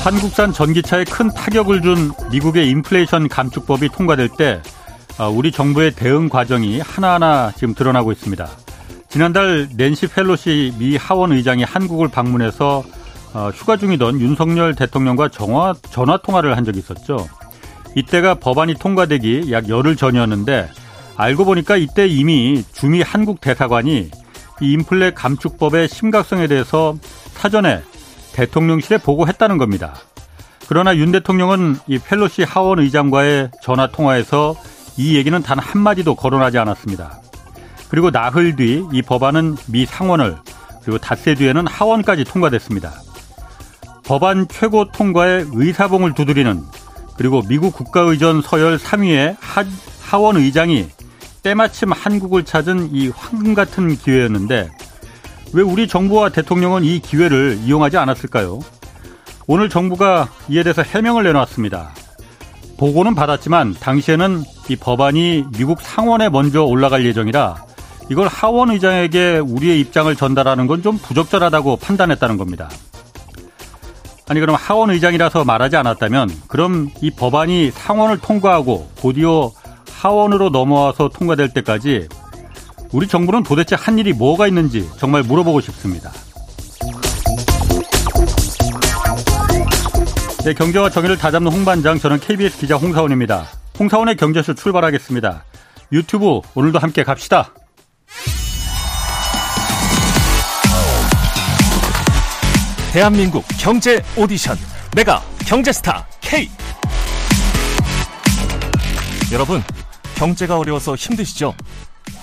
한국산 전기차에 큰 타격을 준 미국의 인플레이션 감축법이 통과될 때 아, 우리 정부의 대응 과정이 하나하나 지금 드러나고 있습니다. 지난달 낸시 펠로시 미 하원 의장이 한국을 방문해서 어, 휴가 중이던 윤석열 대통령과 정화, 전화 통화를 한 적이 있었죠. 이때가 법안이 통과되기 약 열흘 전이었는데 알고 보니까 이때 이미 주미 한국 대사관이 이 인플레 감축법의 심각성에 대해서 사전에 대통령실에 보고했다는 겁니다. 그러나 윤 대통령은 이 펠로시 하원 의장과의 전화 통화에서 이 얘기는 단 한마디도 거론하지 않았습니다. 그리고 나흘 뒤 이 법안은 미 상원을 그리고 닷새 뒤에는 하원까지 통과됐습니다. 법안 최고 통과에 의사봉을 두드리는 그리고 미국 국가의전 서열 3위의 하, 하원 의장이 때마침 한국을 찾은 이 황금 같은 기회였는데 왜 우리 정부와 대통령은 이 기회를 이용하지 않았을까요? 오늘 정부가 이에 대해서 해명을 내놓았습니다. 보고는 받았지만 당시에는 이 법안이 미국 상원에 먼저 올라갈 예정이라 이걸 하원 의장에게 우리의 입장을 전달하는 건 좀 부적절하다고 판단했다는 겁니다. 아니 그럼 하원 의장이라서 말하지 않았다면 그럼 이 법안이 상원을 통과하고 곧이어 하원으로 넘어와서 통과될 때까지 우리 정부는 도대체 한 일이 뭐가 있는지 정말 물어보고 싶습니다. 네, 경제와 정의를 다잡는 홍반장 저는 KBS 기자 홍사원입니다. 홍사원의 경제쇼 출발하겠습니다. 유튜브 오늘도 함께 갑시다. 대한민국 경제 오디션 메가 경제스타 K 여러분 경제가 어려워서 힘드시죠?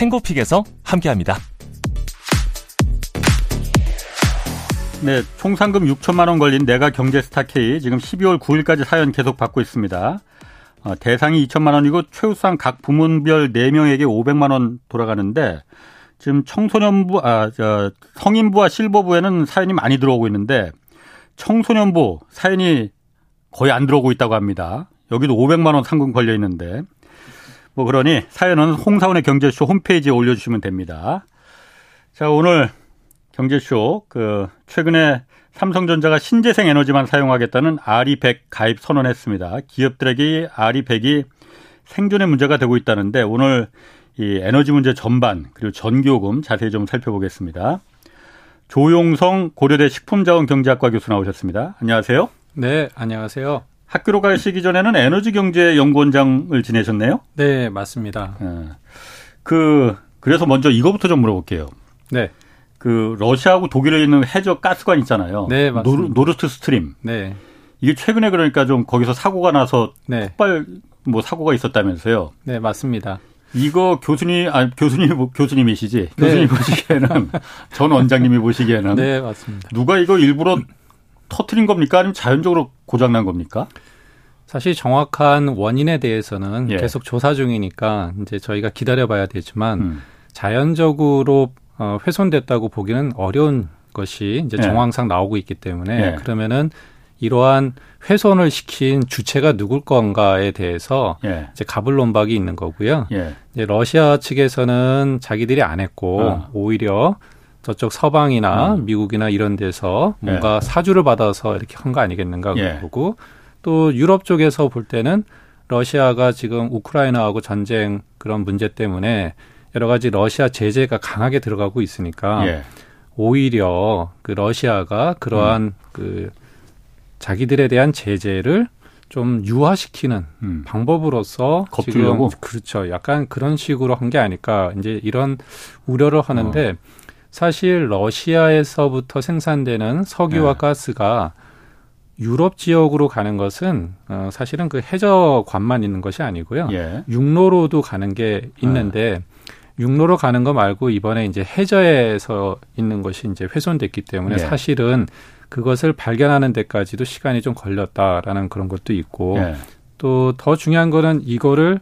탱고픽에서 함께합니다. 네, 총 상금 6천만 원 걸린 내가 경제 스타 K 지금 12월 9일까지 사연 계속 받고 있습니다. 어, 대상이 2천만 원이고 최우수상 각 부문별 4명에게 500만 원 돌아가는데 지금 청소년부 아 저, 성인부와 실버부에는 사연이 많이 들어오고 있는데 청소년부 사연이 거의 안 들어오고 있다고 합니다. 여기도 500만 원 상금 걸려 있는데 뭐 그러니 사연은 홍사원의 경제쇼 홈페이지에 올려주시면 됩니다. 자 오늘 경제쇼 그 최근에 삼성전자가 신재생 에너지만 사용하겠다는 RE100 가입 선언했습니다. 기업들에게 RE100이 생존의 문제가 되고 있다는데 오늘 이 에너지 문제 전반 그리고 전기요금 자세히 좀 살펴보겠습니다. 조용성 고려대 식품자원경제학과 교수 나오셨습니다. 안녕하세요. 네, 안녕하세요. 학교로 가시기 전에는 에너지 경제 연구원장을 지내셨네요. 네, 맞습니다. 네. 그 그래서 먼저 이거부터 좀 물어볼게요. 네. 그 러시아하고 독일에 있는 해저 가스관 있잖아요. 네, 맞습니다. 노르트스트림. 네. 이게 최근에 그러니까 좀 거기서 사고가 나서 네. 폭발 뭐 사고가 있었다면서요. 네, 맞습니다. 이거 교수님, 아 교수님 교수님이시지. 네. 교수님 보시기에는 전 원장님이 보시기에는 네, 맞습니다. 누가 이거 일부러 터트린 겁니까? 아니면 자연적으로 고장 난 겁니까? 사실 정확한 원인에 대해서는 예. 계속 조사 중이니까 이제 저희가 기다려봐야 되지만 음. 자연적으로 어, 훼손됐다고 보기는 어려운 것이 이제 예. 정황상 나오고 있기 때문에 예. 그러면은 이러한 훼손을 시킨 주체가 누굴 건가에 대해서 예. 이제 가불론박이 있는 거고요. 예. 이제 러시아 측에서는 자기들이 안 했고 어. 오히려 저쪽 서방이나 음. 미국이나 이런 데서 뭔가 예. 사주를 받아서 이렇게 한 거 아니겠는가 그러고 예. 또 유럽 쪽에서 볼 때는 러시아가 지금 우크라이나하고 전쟁 그런 문제 때문에 여러 가지 러시아 제재가 강하게 들어가고 있으니까 예. 오히려 그 러시아가 그러한 음. 그 자기들에 대한 제재를 좀 유화시키는 음. 방법으로서 겁주려고? 지금 그렇죠. 약간 그런 식으로 한 게 아닐까 이제 이런 우려를 하는데 어. 사실 러시아에서부터 생산되는 석유와 네. 가스가 유럽 지역으로 가는 것은 어, 사실은 그 해저관만 있는 것이 아니고요. 예. 육로로도 가는 게 있는데 네. 육로로 가는 거 말고 이번에 이제 해저에서 있는 것이 이제 훼손됐기 때문에 예. 사실은 그것을 발견하는 데까지도 시간이 좀 걸렸다라는 그런 것도 있고 예. 또더 중요한 거는 이거를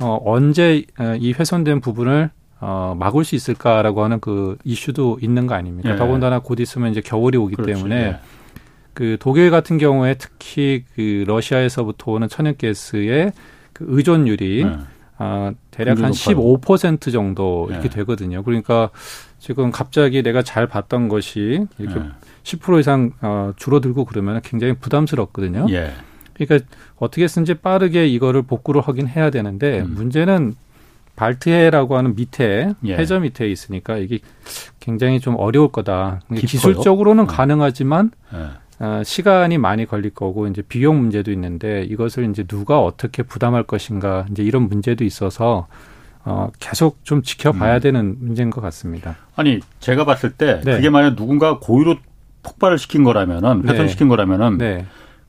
어 언제 어, 이 훼손된 부분을 어 막을 수 있을까라고 하는 그 이슈도 있는 거 아닙니까? 예. 더군다나 곧 있으면 이제 겨울이 오기 그렇지, 때문에 예. 그 독일 같은 경우에 특히 그 러시아에서부터 오는 천연가스의 그 의존율이 네. 아, 대략 한 15% 정도 이렇게 네. 되거든요. 그러니까 지금 갑자기 내가 잘 봤던 것이 이렇게 네. 10% 이상 어, 줄어들고 그러면 굉장히 부담스럽거든요. 예. 그러니까 어떻게 쓴지 빠르게 이거를 복구를 하긴 해야 되는데 음. 문제는 발트해라고 하는 밑에 예. 해저 밑에 있으니까 이게 굉장히 좀 어려울 거다. 깊어요? 기술적으로는 네. 가능하지만 예. 어, 시간이 많이 걸릴 거고 이제 비용 문제도 있는데 이것을 이제 누가 어떻게 부담할 것인가 이제 이런 문제도 있어서 어, 계속 좀 지켜봐야 음. 되는 문제인 것 같습니다. 아니 제가 봤을 때 네. 그게 만약 누군가 고의로 폭발을 시킨 거라면은 네. 훼손시킨 네. 거라면은 네.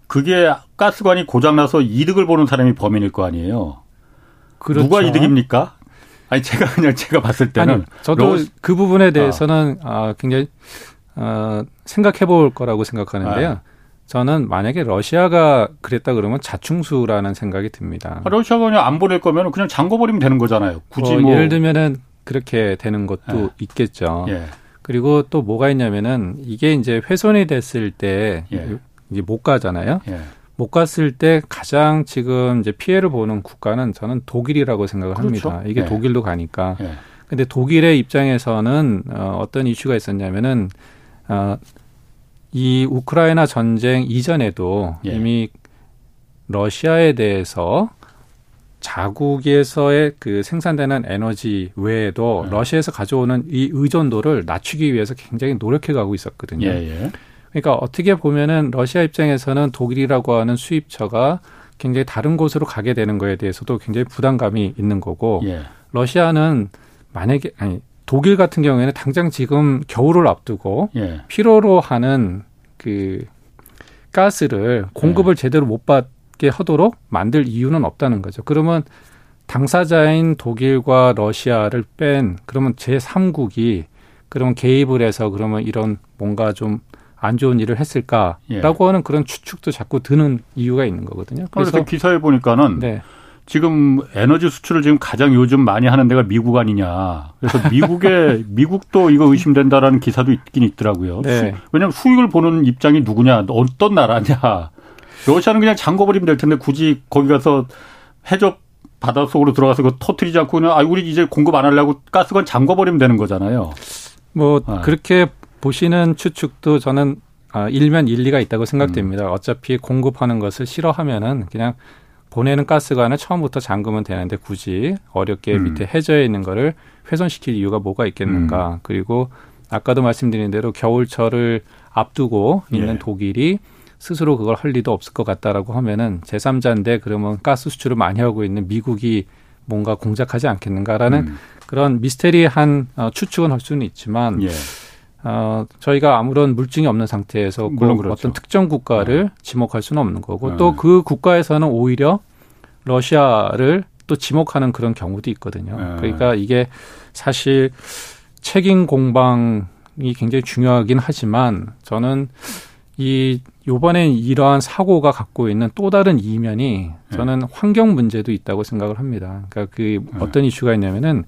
그게 가스관이 고장나서 이득을 보는 사람이 범인일 거 아니에요. 그렇죠. 누가 이득입니까? 아니 제가 그냥 제가 봤을 때는 아니, 저도 로... 그 부분에 대해서는 아, 아 굉장히 어, 생각해 볼 거라고 생각하는데요. 네. 저는 만약에 러시아가 그랬다 그러면 자충수라는 생각이 듭니다. 아, 러시아가 그냥 안 보낼 거면 그냥 잠궈 버리면 되는 거잖아요. 굳이 뭐, 뭐. 예를 들면은 그렇게 되는 것도 네. 있겠죠. 예. 그리고 또 뭐가 있냐면은 이게 이제 훼손이 됐을 때 예. 이제 못 가잖아요. 예. 못 갔을 때 가장 지금 이제 피해를 보는 국가는 저는 독일이라고 생각을 그렇죠? 합니다. 이게 예. 독일도 가니까. 예. 근데 독일의 입장에서는 어, 어떤 이슈가 있었냐면은 어, 이 우크라이나 전쟁 이전에도 예. 이미 러시아에 대해서 자국에서의 그 생산되는 에너지 외에도 예. 러시아에서 가져오는 이 의존도를 낮추기 위해서 굉장히 노력해 가고 있었거든요. 예, 예. 그러니까 어떻게 보면은 러시아 입장에서는 독일이라고 하는 수입처가 굉장히 다른 곳으로 가게 되는 거에 대해서도 굉장히 부담감이 있는 거고 예. 러시아는 만약에 아니 독일 같은 경우에는 당장 지금 겨울을 앞두고 예. 필요로 하는 그 가스를 공급을 예. 제대로 못 받게 하도록 만들 이유는 없다는 거죠. 그러면 당사자인 독일과 러시아를 뺀 그러면 제3국이 그러면 개입을 해서 그러면 이런 뭔가 좀 안 좋은 일을 했을까라고 예. 하는 그런 추측도 자꾸 드는 이유가 있는 거거든요. 그래서 기사에 보니까는 네. 지금 에너지 수출을 지금 가장 요즘 많이 하는 데가 미국 아니냐. 그래서 미국에 미국도 이거 의심된다라는 기사도 있긴 있더라고요. 네. 왜냐하면 수익을 보는 입장이 누구냐, 어떤 나라냐. 러시아는 그냥 잠궈버리면 될 텐데 굳이 거기 가서 해적 바닷속으로 들어가서 그 터트리지 않고 그냥 아 우리 이제 공급 안 하려고 가스관 잠궈버리면 되는 거잖아요. 뭐 네. 그렇게 보시는 추측도 저는 아, 일면 일리가 있다고 생각됩니다. 음. 어차피 공급하는 것을 싫어하면은 그냥 보내는 가스관을 처음부터 잠그면 되는데 굳이 어렵게 음. 밑에 해저에 있는 거를 훼손시킬 이유가 뭐가 있겠는가. 음. 그리고 아까도 말씀드린 대로 겨울철을 앞두고 있는 예. 독일이 스스로 그걸 할 리도 없을 것 같다라고 하면은 제3자인데 그러면 가스 수출을 많이 하고 있는 미국이 뭔가 공작하지 않겠는가라는 음. 그런 미스테리한 어, 추측은 할 수는 있지만 예. 어, 저희가 아무런 물증이 없는 상태에서 꼭 그렇죠. 어떤 특정 국가를 네. 지목할 수는 없는 거고 네. 또그 국가에서는 오히려 러시아를 또 지목하는 그런 경우도 있거든요. 네. 그러니까 이게 사실 책임 공방이 굉장히 중요하긴 하지만 저는 이 요번에 이러한 사고가 갖고 있는 또 다른 이면이 네. 저는 환경 문제도 있다고 생각을 합니다. 그러니까 그 네. 어떤 이슈가 있냐면은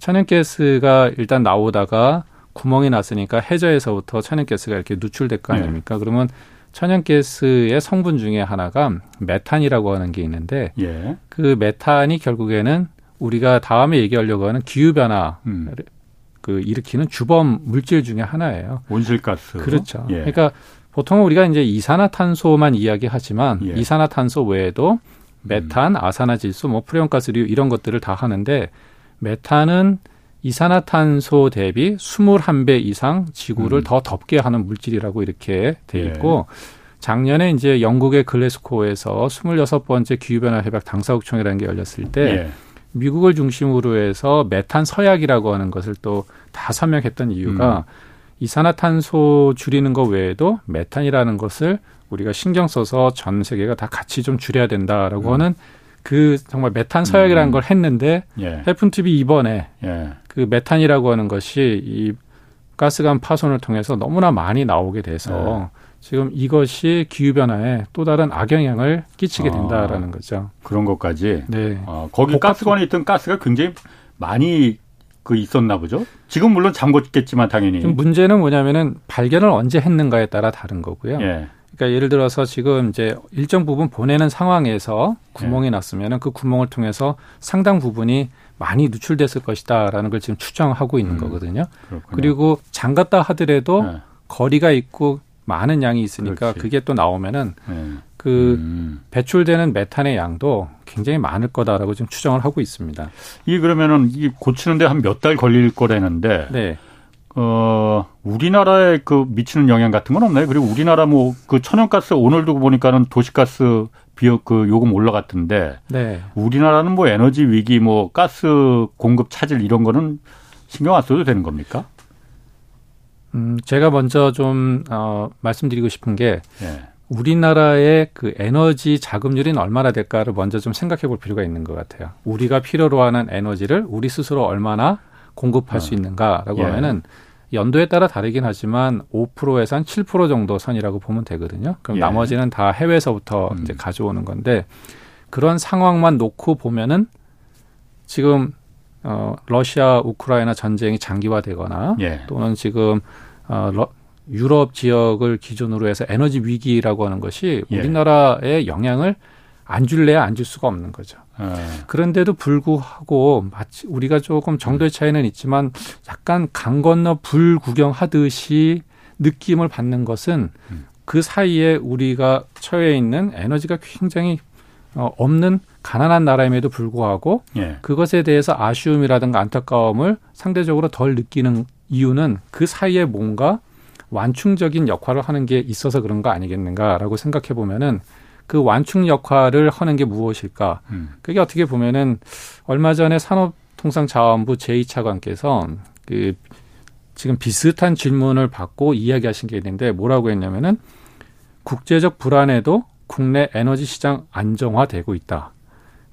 천연가스가 일단 나오다가 구멍이 났으니까 해저에서부터 천연가스가 이렇게 누출될 거 네. 아닙니까? 네. 그러면 천연가스의 성분 중에 하나가 메탄이라고 하는 게 있는데 예. 그 메탄이 결국에는 우리가 다음에 얘기하려고 하는 기후 변화 음. 그 일으키는 주범 물질 중에 하나예요. 온실가스. 그렇죠. 예. 그러니까 보통 우리가 이제 이산화탄소만 이야기하지만 예. 이산화탄소 외에도 메탄, 음. 아산화질소, 뭐 프레온가스류 이런 것들을 다 하는데 메탄은 이산화탄소 대비 21배 이상 지구를 음. 더 덥게 하는 물질이라고 이렇게 돼 예. 있고 예. 작년에 이제 영국의 글래스코에서 26번째 기후변화 협약 당사국총회라는 게 열렸을 때 예. 미국을 중심으로 해서 메탄 서약이라고 하는 것을 또 다 서명했던 이유가 음. 이산화탄소 줄이는 것 외에도 메탄이라는 것을 우리가 신경 써서 전 세계가 다 같이 좀 줄여야 된다라고 음. 하는 그 정말 메탄 서약이라는 음. 걸 했는데 예. 해픈 TV 이번에 예. 그 메탄이라고 하는 것이 이 가스관 파손을 통해서 너무나 많이 나오게 돼서 네. 지금 이것이 기후 변화에 또 다른 악영향을 끼치게 아, 된다라는 아, 거죠. 그런 것까지. 네. 아, 거기 가스관에 있던 가스가 굉장히 많이 그 있었나 보죠. 지금 물론 잠궜겠지만 당연히. 문제는 뭐냐면은 발견을 언제 했는가에 따라 다른 거고요. 예. 그러니까 예를 들어서 지금 이제 일정 부분 보내는 상황에서 구멍이 예. 났으면은 그 구멍을 통해서 상당 부분이 많이 누출됐을 것이다라는 걸 지금 추정하고 있는 음, 거거든요. 그렇군요. 그리고 잠갔다 하더라도 예. 거리가 있고 많은 양이 있으니까 그렇지. 그게 또 나오면은 예. 그 음. 배출되는 메탄의 양도 굉장히 많을 거다라고 지금 추정을 하고 있습니다. 이 그러면은 이 고치는데 한 몇 달 걸릴 거라는데. 네. 어, 우리나라에 그 미치는 영향 같은 건 없나요? 그리고 우리나라 뭐 그 천연가스 오늘도 보니까는 도시가스 비용 그 요금 올라갔던데. 네. 우리나라는 뭐 에너지 위기 뭐 가스 공급 차질 이런 거는 신경 안 써도 되는 겁니까? 음, 제가 먼저 좀, 어, 말씀드리고 싶은 게. 네. 우리나라의 그 에너지 자금률은 얼마나 될까를 먼저 좀 생각해 볼 필요가 있는 것 같아요. 우리가 필요로 하는 에너지를 우리 스스로 얼마나 공급할 어. 수 있는가라고 예. 하면은 연도에 따라 다르긴 하지만 5%에서 한 7% 정도 선이라고 보면 되거든요. 그럼 예. 나머지는 다 해외에서부터 음. 이제 가져오는 건데 그런 상황만 놓고 보면은 지금 어 러시아 우크라이나 전쟁이 장기화되거나 예. 또는 지금 어 러, 유럽 지역을 기준으로 해서 에너지 위기라고 하는 것이 예. 우리나라에 영향을 안 줄래야 안 줄 수가 없는 거죠. 예. 그런데도 불구하고 마치 우리가 조금 정도의 차이는 있지만 약간 강 건너 불 구경하듯이 느낌을 받는 것은 음. 그 사이에 우리가 처해 있는 에너지가 굉장히 어, 없는 가난한 나라임에도 불구하고 예. 그것에 대해서 아쉬움이라든가 안타까움을 상대적으로 덜 느끼는 이유는 그 사이에 뭔가 완충적인 역할을 하는 게 있어서 그런 거 아니겠는가라고 생각해 보면은 그 완충 역할을 하는 게 무엇일까? 음. 그게 어떻게 보면은 얼마 전에 산업통상자원부 제2차관께서 그 지금 비슷한 질문을 받고 이야기하신 게 있는데 뭐라고 했냐면은 국제적 불안에도 국내 에너지 시장 안정화되고 있다.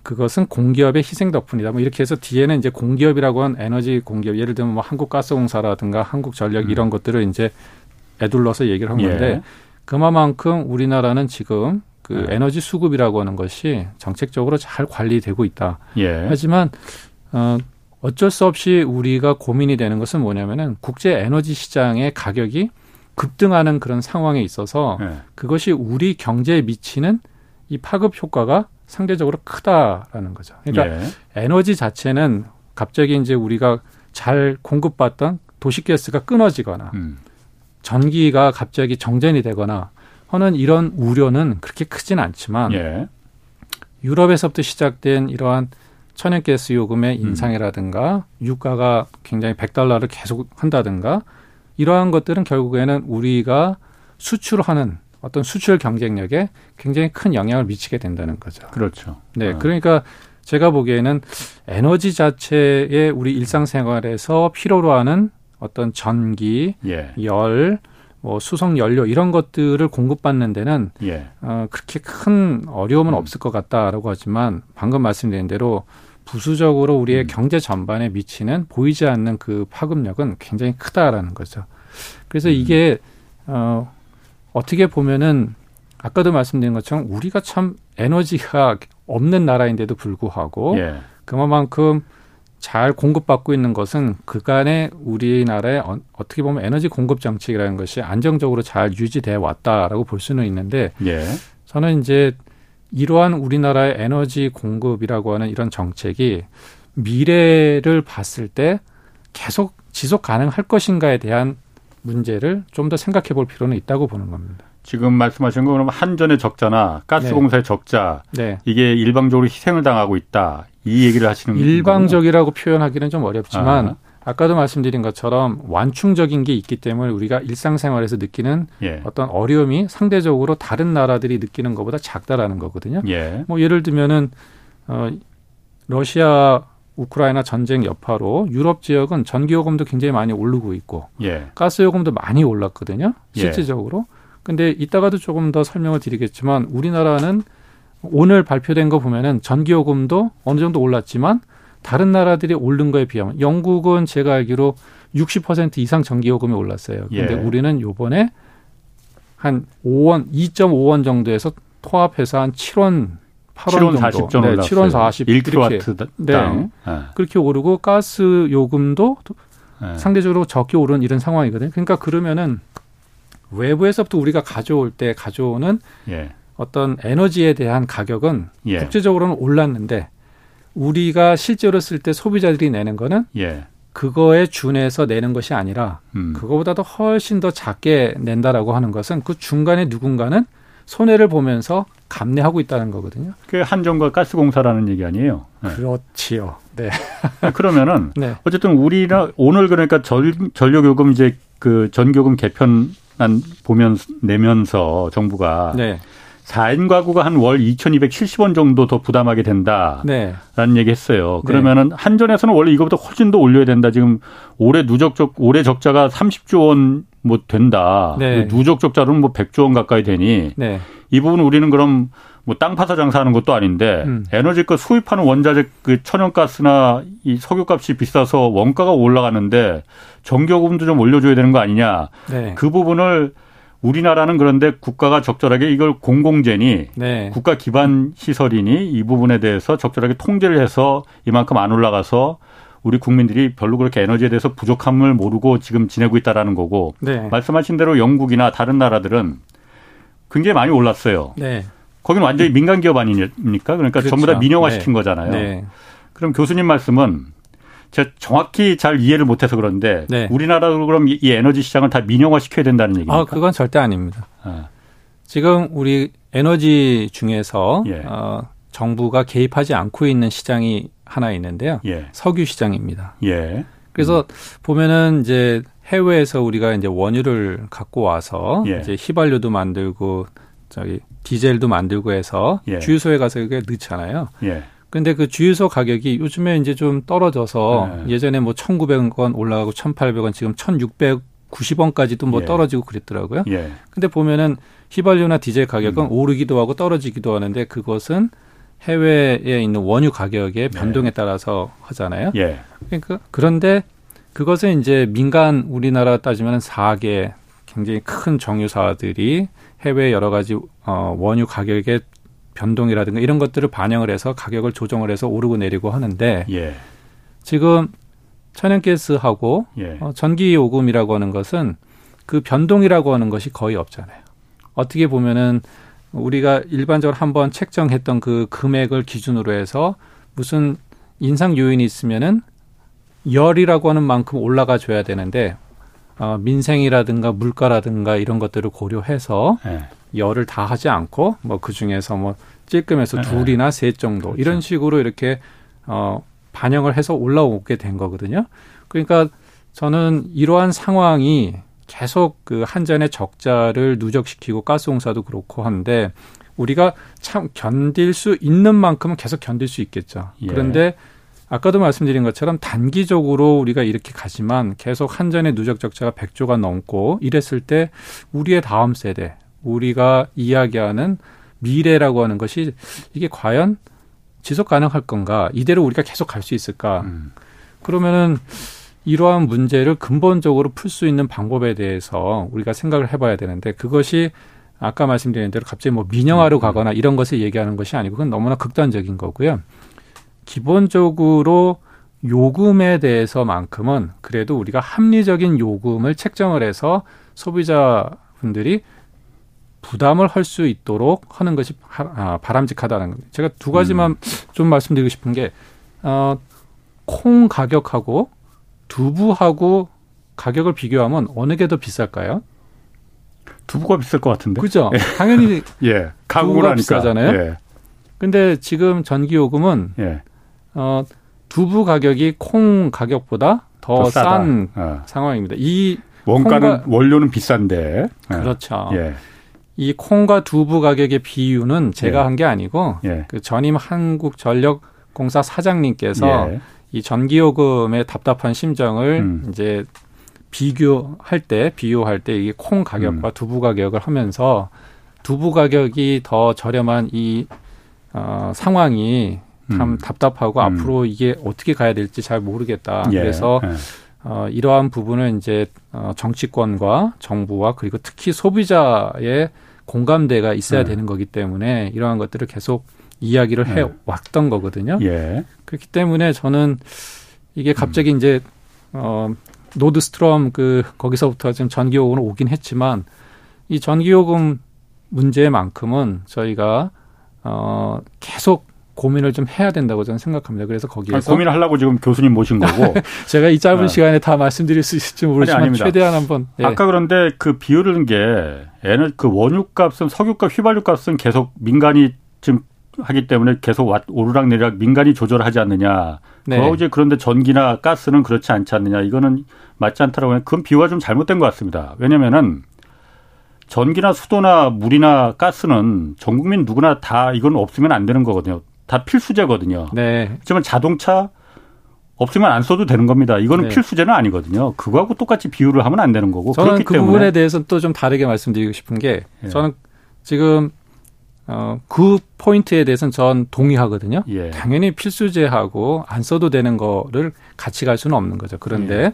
그것은 공기업의 희생 덕분이다. 뭐 이렇게 해서 뒤에는 이제 공기업이라고 한 에너지 공기업, 예를 들면 뭐 한국가스공사라든가 한국전력 음. 이런 것들을 이제 애둘러서 얘기를 한 건데 예. 그만큼 우리나라는 지금 그 예. 에너지 수급이라고 하는 것이 정책적으로 잘 관리되고 있다. 예. 하지만 어 어쩔 수 없이 우리가 고민이 되는 것은 뭐냐면은 국제 에너지 시장의 가격이 급등하는 그런 상황에 있어서 예. 그것이 우리 경제에 미치는 이 파급 효과가 상대적으로 크다라는 거죠. 그러니까 예. 에너지 자체는 갑자기 이제 우리가 잘 공급받던 도시가스가 끊어지거나 음. 전기가 갑자기 정전이 되거나 하는 이런 우려는 그렇게 크진 않지만 예. 유럽에서부터 시작된 이러한 천연가스 요금의 음. 인상이라든가 음. 유가가 굉장히 100달러를 계속 한다든가 이러한 것들은 결국에는 우리가 수출하는 어떤 수출 경쟁력에 굉장히 큰 영향을 미치게 된다는 거죠. 그렇죠. 네. 어. 그러니까 제가 보기에는 에너지 자체의 우리 일상생활에서 필요로 하는 어떤 전기, 예. 열, 뭐 수송 연료 이런 것들을 공급받는 데는 예. 어, 그렇게 큰 어려움은 음. 없을 것 같다라고 하지만 방금 말씀드린 대로 부수적으로 우리의 음. 경제 전반에 미치는 보이지 않는 그 파급력은 굉장히 크다라는 거죠. 그래서 음. 이게 어 어떻게 보면은 아까도 말씀드린 것처럼 우리가 참 에너지가 없는 나라인데도 불구하고 예. 그만큼 잘 공급받고 있는 것은 그간의 우리나라의 어, 떻게 보면 에너지 공급 정책이라는 것이 안정적으로 잘 유지돼 왔다라고 볼 수는 있는데 예. 저는 이제 이러한 우리나라의 에너지 공급이라고 하는 이런 정책이 미래를 봤을 때 계속 지속 가능할 것인가에 대한 문제를 좀 더 생각해 볼 필요는 있다고 보는 겁니다. 지금 말씀하신 거 그러면 한전의 적자나 가스공사의 네. 적자 네. 이게 일방적으로 희생을 당하고 있다. 이 얘기를 하시는. 일방적이라고 거군요. 표현하기는 좀 어렵지만 아. 아까도 말씀드린 것처럼 완충적인 게 있기 때문에 우리가 일상생활에서 느끼는 예. 어떤 어려움이 상대적으로 다른 나라들이 느끼는 것보다 작다라는 거거든요. 예. 뭐 예를 들면은 어 러시아 우크라이나 전쟁 여파로 유럽 지역은 전기 요금도 굉장히 많이 오르고 있고 예. 가스 요금도 많이 올랐거든요. 예. 실질적으로. 근데 이따가도 조금 더 설명을 드리겠지만 우리나라는 오늘 발표된 거 보면은 전기요금도 어느 정도 올랐지만 다른 나라들이 오른 거에 비하면 영국은 제가 알기로 60% 이상 전기요금이 올랐어요. 근데 예. 우리는 요번에 한 5원, 2.5원 정도에서 토합해서 한 7원 8원 7원 40전 네, 올랐어요. 7원 40 1kW 네. 네. 그렇게 오르고 가스 요금도 네. 상대적으로 적게 오른 이런 상황이거든요. 그러니까 그러면은 외부에서부터 우리가 가져올 때 가져오는 예. 어떤 에너지에 대한 가격은 예. 국제적으로는 올랐는데 우리가 실제로 쓸 때 소비자들이 내는 거는 예. 그거에 준해서 내는 것이 아니라 음. 그거보다도 훨씬 더 작게 낸다라고 하는 것은 그 중간에 누군가는 손해를 보면서 감내하고 있다는 거거든요. 그 한전과 가스공사라는 얘기 아니에요? 네. 그렇지요. 네. 그러면은 네. 어쨌든 우리나 오늘 그러니까 전, 전력요금 이제 그 전교금 개편안 보면 내면서 정부가 네. 4인 가구가 한 월 2,270원 정도 더 부담하게 된다라는 네. 얘기 했어요. 네. 그러면은 네. 한전에서는 원래 이거보다 훨씬 더 올려야 된다. 지금 올해 누적 적 올해 적자가 30조 원 뭐 된다. 네. 누적 적자로는 뭐 100조 원 가까이 되니 네. 이 부분 우리는 그럼 뭐 땅 파서 장사하는 것도 아닌데 음. 에너지값 수입하는 원자재 그 천연가스나 이 석유값이 비싸서 원가가 올라가는데 전기요금도 좀 올려줘야 되는 거 아니냐. 네. 그 부분을 우리나라는 그런데 국가가 적절하게 이걸 공공재니 네. 국가 기반 시설이니 이 부분에 대해서 적절하게 통제를 해서 이만큼 안 올라가서 우리 국민들이 별로 그렇게 에너지에 대해서 부족함을 모르고 지금 지내고 있다라는 거고 네. 말씀하신 대로 영국이나 다른 나라들은 굉장히 많이 올랐어요. 네. 거기는 완전히 민간 기업 아닙니까? 그러니까 그렇죠. 전부 다 민영화 시킨 네. 거잖아요. 네. 그럼 교수님 말씀은 제가 정확히 잘 이해를 못해서 그런데 네. 우리나라도 그럼 이 에너지 시장을 다 민영화 시켜야 된다는 얘기입니까? 아, 그건 절대 아닙니다. 아. 지금 우리 에너지 중에서 예. 어, 정부가 개입하지 않고 있는 시장이 하나 있는데요. 예. 석유 시장입니다. 예. 그래서 음. 보면은 이제 해외에서 우리가 이제 원유를 갖고 와서 예. 이제 휘발유도 만들고 저기 디젤도 만들고 해서 예. 주유소에 가서 그게 넣잖아요. 예. 근데 그 주유소 가격이 요즘에 이제 좀 떨어져서 네. 예전에 뭐 1,900원 올라가고 1,800원 지금 1,690원까지도 뭐 예. 떨어지고 그랬더라고요. 예. 근데 보면은 휘발유나 디젤 가격은 음. 오르기도 하고 떨어지기도 하는데 그것은 해외에 있는 원유 가격의 네. 변동에 네. 따라서 하잖아요. 예. 그러니까 그런데 그것은 이제 민간 우리나라 따지면 4개 굉장히 큰 정유사들이 해외 여러 가지 어 원유 가격의 변동이라든가 이런 것들을 반영을 해서 가격을 조정을 해서 오르고 내리고 하는데 예. 지금 천연가스하고 예. 어, 전기 요금이라고 하는 것은 그 변동이라고 하는 것이 거의 없잖아요. 어떻게 보면은 우리가 일반적으로 한번 책정했던 그 금액을 기준으로 해서 무슨 인상 요인이 있으면은 열이라고 하는 만큼 올라가 줘야 되는데 어, 민생이라든가 물가라든가 이런 것들을 고려해서 네. 열을 다 하지 않고 뭐 그 중에서 뭐 찔끔해서 네. 둘이나 셋 정도 그렇죠. 이런 식으로 이렇게 어 반영을 해서 올라오게 된 거거든요. 그러니까 저는 이러한 상황이 계속 그 한전의 적자를 누적시키고 가스공사도 그렇고 한데 우리가 참 견딜 수 있는 만큼은 계속 견딜 수 있겠죠. 예. 그런데 아까도 말씀드린 것처럼 단기적으로 우리가 이렇게 가지만 계속 한전의 누적 적자가 100조가 넘고 이랬을 때 우리의 다음 세대, 우리가 이야기하는 미래라고 하는 것이 이게 과연 지속 가능할 건가? 이대로 우리가 계속 갈 수 있을까? 음. 그러면은 이러한 문제를 근본적으로 풀 수 있는 방법에 대해서 우리가 생각을 해봐야 되는데 그것이 아까 말씀드린 대로 갑자기 뭐 민영화로 음. 가거나 이런 것을 얘기하는 것이 아니고 그건 너무나 극단적인 거고요. 기본적으로 요금에 대해서만큼은 그래도 우리가 합리적인 요금을 책정을 해서 소비자분들이 부담을 할 수 있도록 하는 것이 아, 바람직하다는 겁니다. 제가 두 가지만 음. 좀 말씀드리고 싶은 게, 어, 콩 가격하고 두부하고 가격을 비교하면 어느 게 더 비쌀까요? 두부가 비쌀 것 같은데. 그죠? 예. 당연히 예. 두부가 비싸잖아요. 예. 근데 지금 전기 요금은 예. 어, 두부 가격이 콩 가격보다 더싼 어. 상황입니다. 이 원가는 원료는 비싼데. 예. 그렇죠. 예. 이 콩과 두부 가격의 비유는 제가 예. 한게 아니고 예. 그 전임 한국전력공사 사장님께서 예. 이 전기요금의 답답한 심정을 음. 이제 비교할 때 비유할 때 이게 콩 가격과 음. 두부 가격을 하면서 두부 가격이 더 저렴한 이 어, 상황이 참 음. 답답하고 음. 앞으로 이게 어떻게 가야 될지 잘 모르겠다. 예. 그래서 예. 어, 이러한 부분을 이제 어, 정치권과 정부와 그리고 특히 소비자의 공감대가 있어야 네. 되는 거기 때문에 이러한 것들을 계속 이야기를 해 네. 왔던 거거든요. 예. 그렇기 때문에 저는 이게 갑자기 음. 이제 어 노드스트롬 그 거기서부터 지금 전기요금으로 오긴 했지만 이 전기요금 문제만큼은 저희가 어 계속 고민을 좀 해야 된다고 저는 생각합니다. 그래서 거기에서 아니, 고민을 하려고 지금 교수님 모신 거고 제가 이 짧은 네. 시간에 다 말씀드릴 수 있을지 모르지만 아니, 최대한 한번 예. 아까 그런데 그 비율은 게 에너 그 원유값은 석유값 휘발유값은 계속 민간이 지금 하기 때문에 계속 오르락 내리락 민간이 조절하지 않느냐. 네. 그 이제 그런데 전기나 가스는 그렇지 않지 않느냐. 이거는 맞지 않다라고 하면 그건 비유가 좀 잘못된 것 같습니다. 왜냐면은 전기나 수도나 물이나 가스는 전 국민 누구나 다 이건 없으면 안 되는 거거든요. 다 필수제거든요. 네. 하지만 자동차 없으면 안 써도 되는 겁니다. 이거는 네. 필수제는 아니거든요. 그거하고 똑같이 비유를 하면 안 되는 거고. 저는 그 때문에. 부분에 대해서는 또 좀 다르게 말씀드리고 싶은 게 예. 저는 지금 어, 그 포인트에 대해서는 전 동의하거든요. 예. 당연히 필수제하고 안 써도 되는 거를 같이 갈 수는 없는 거죠. 그런데 예.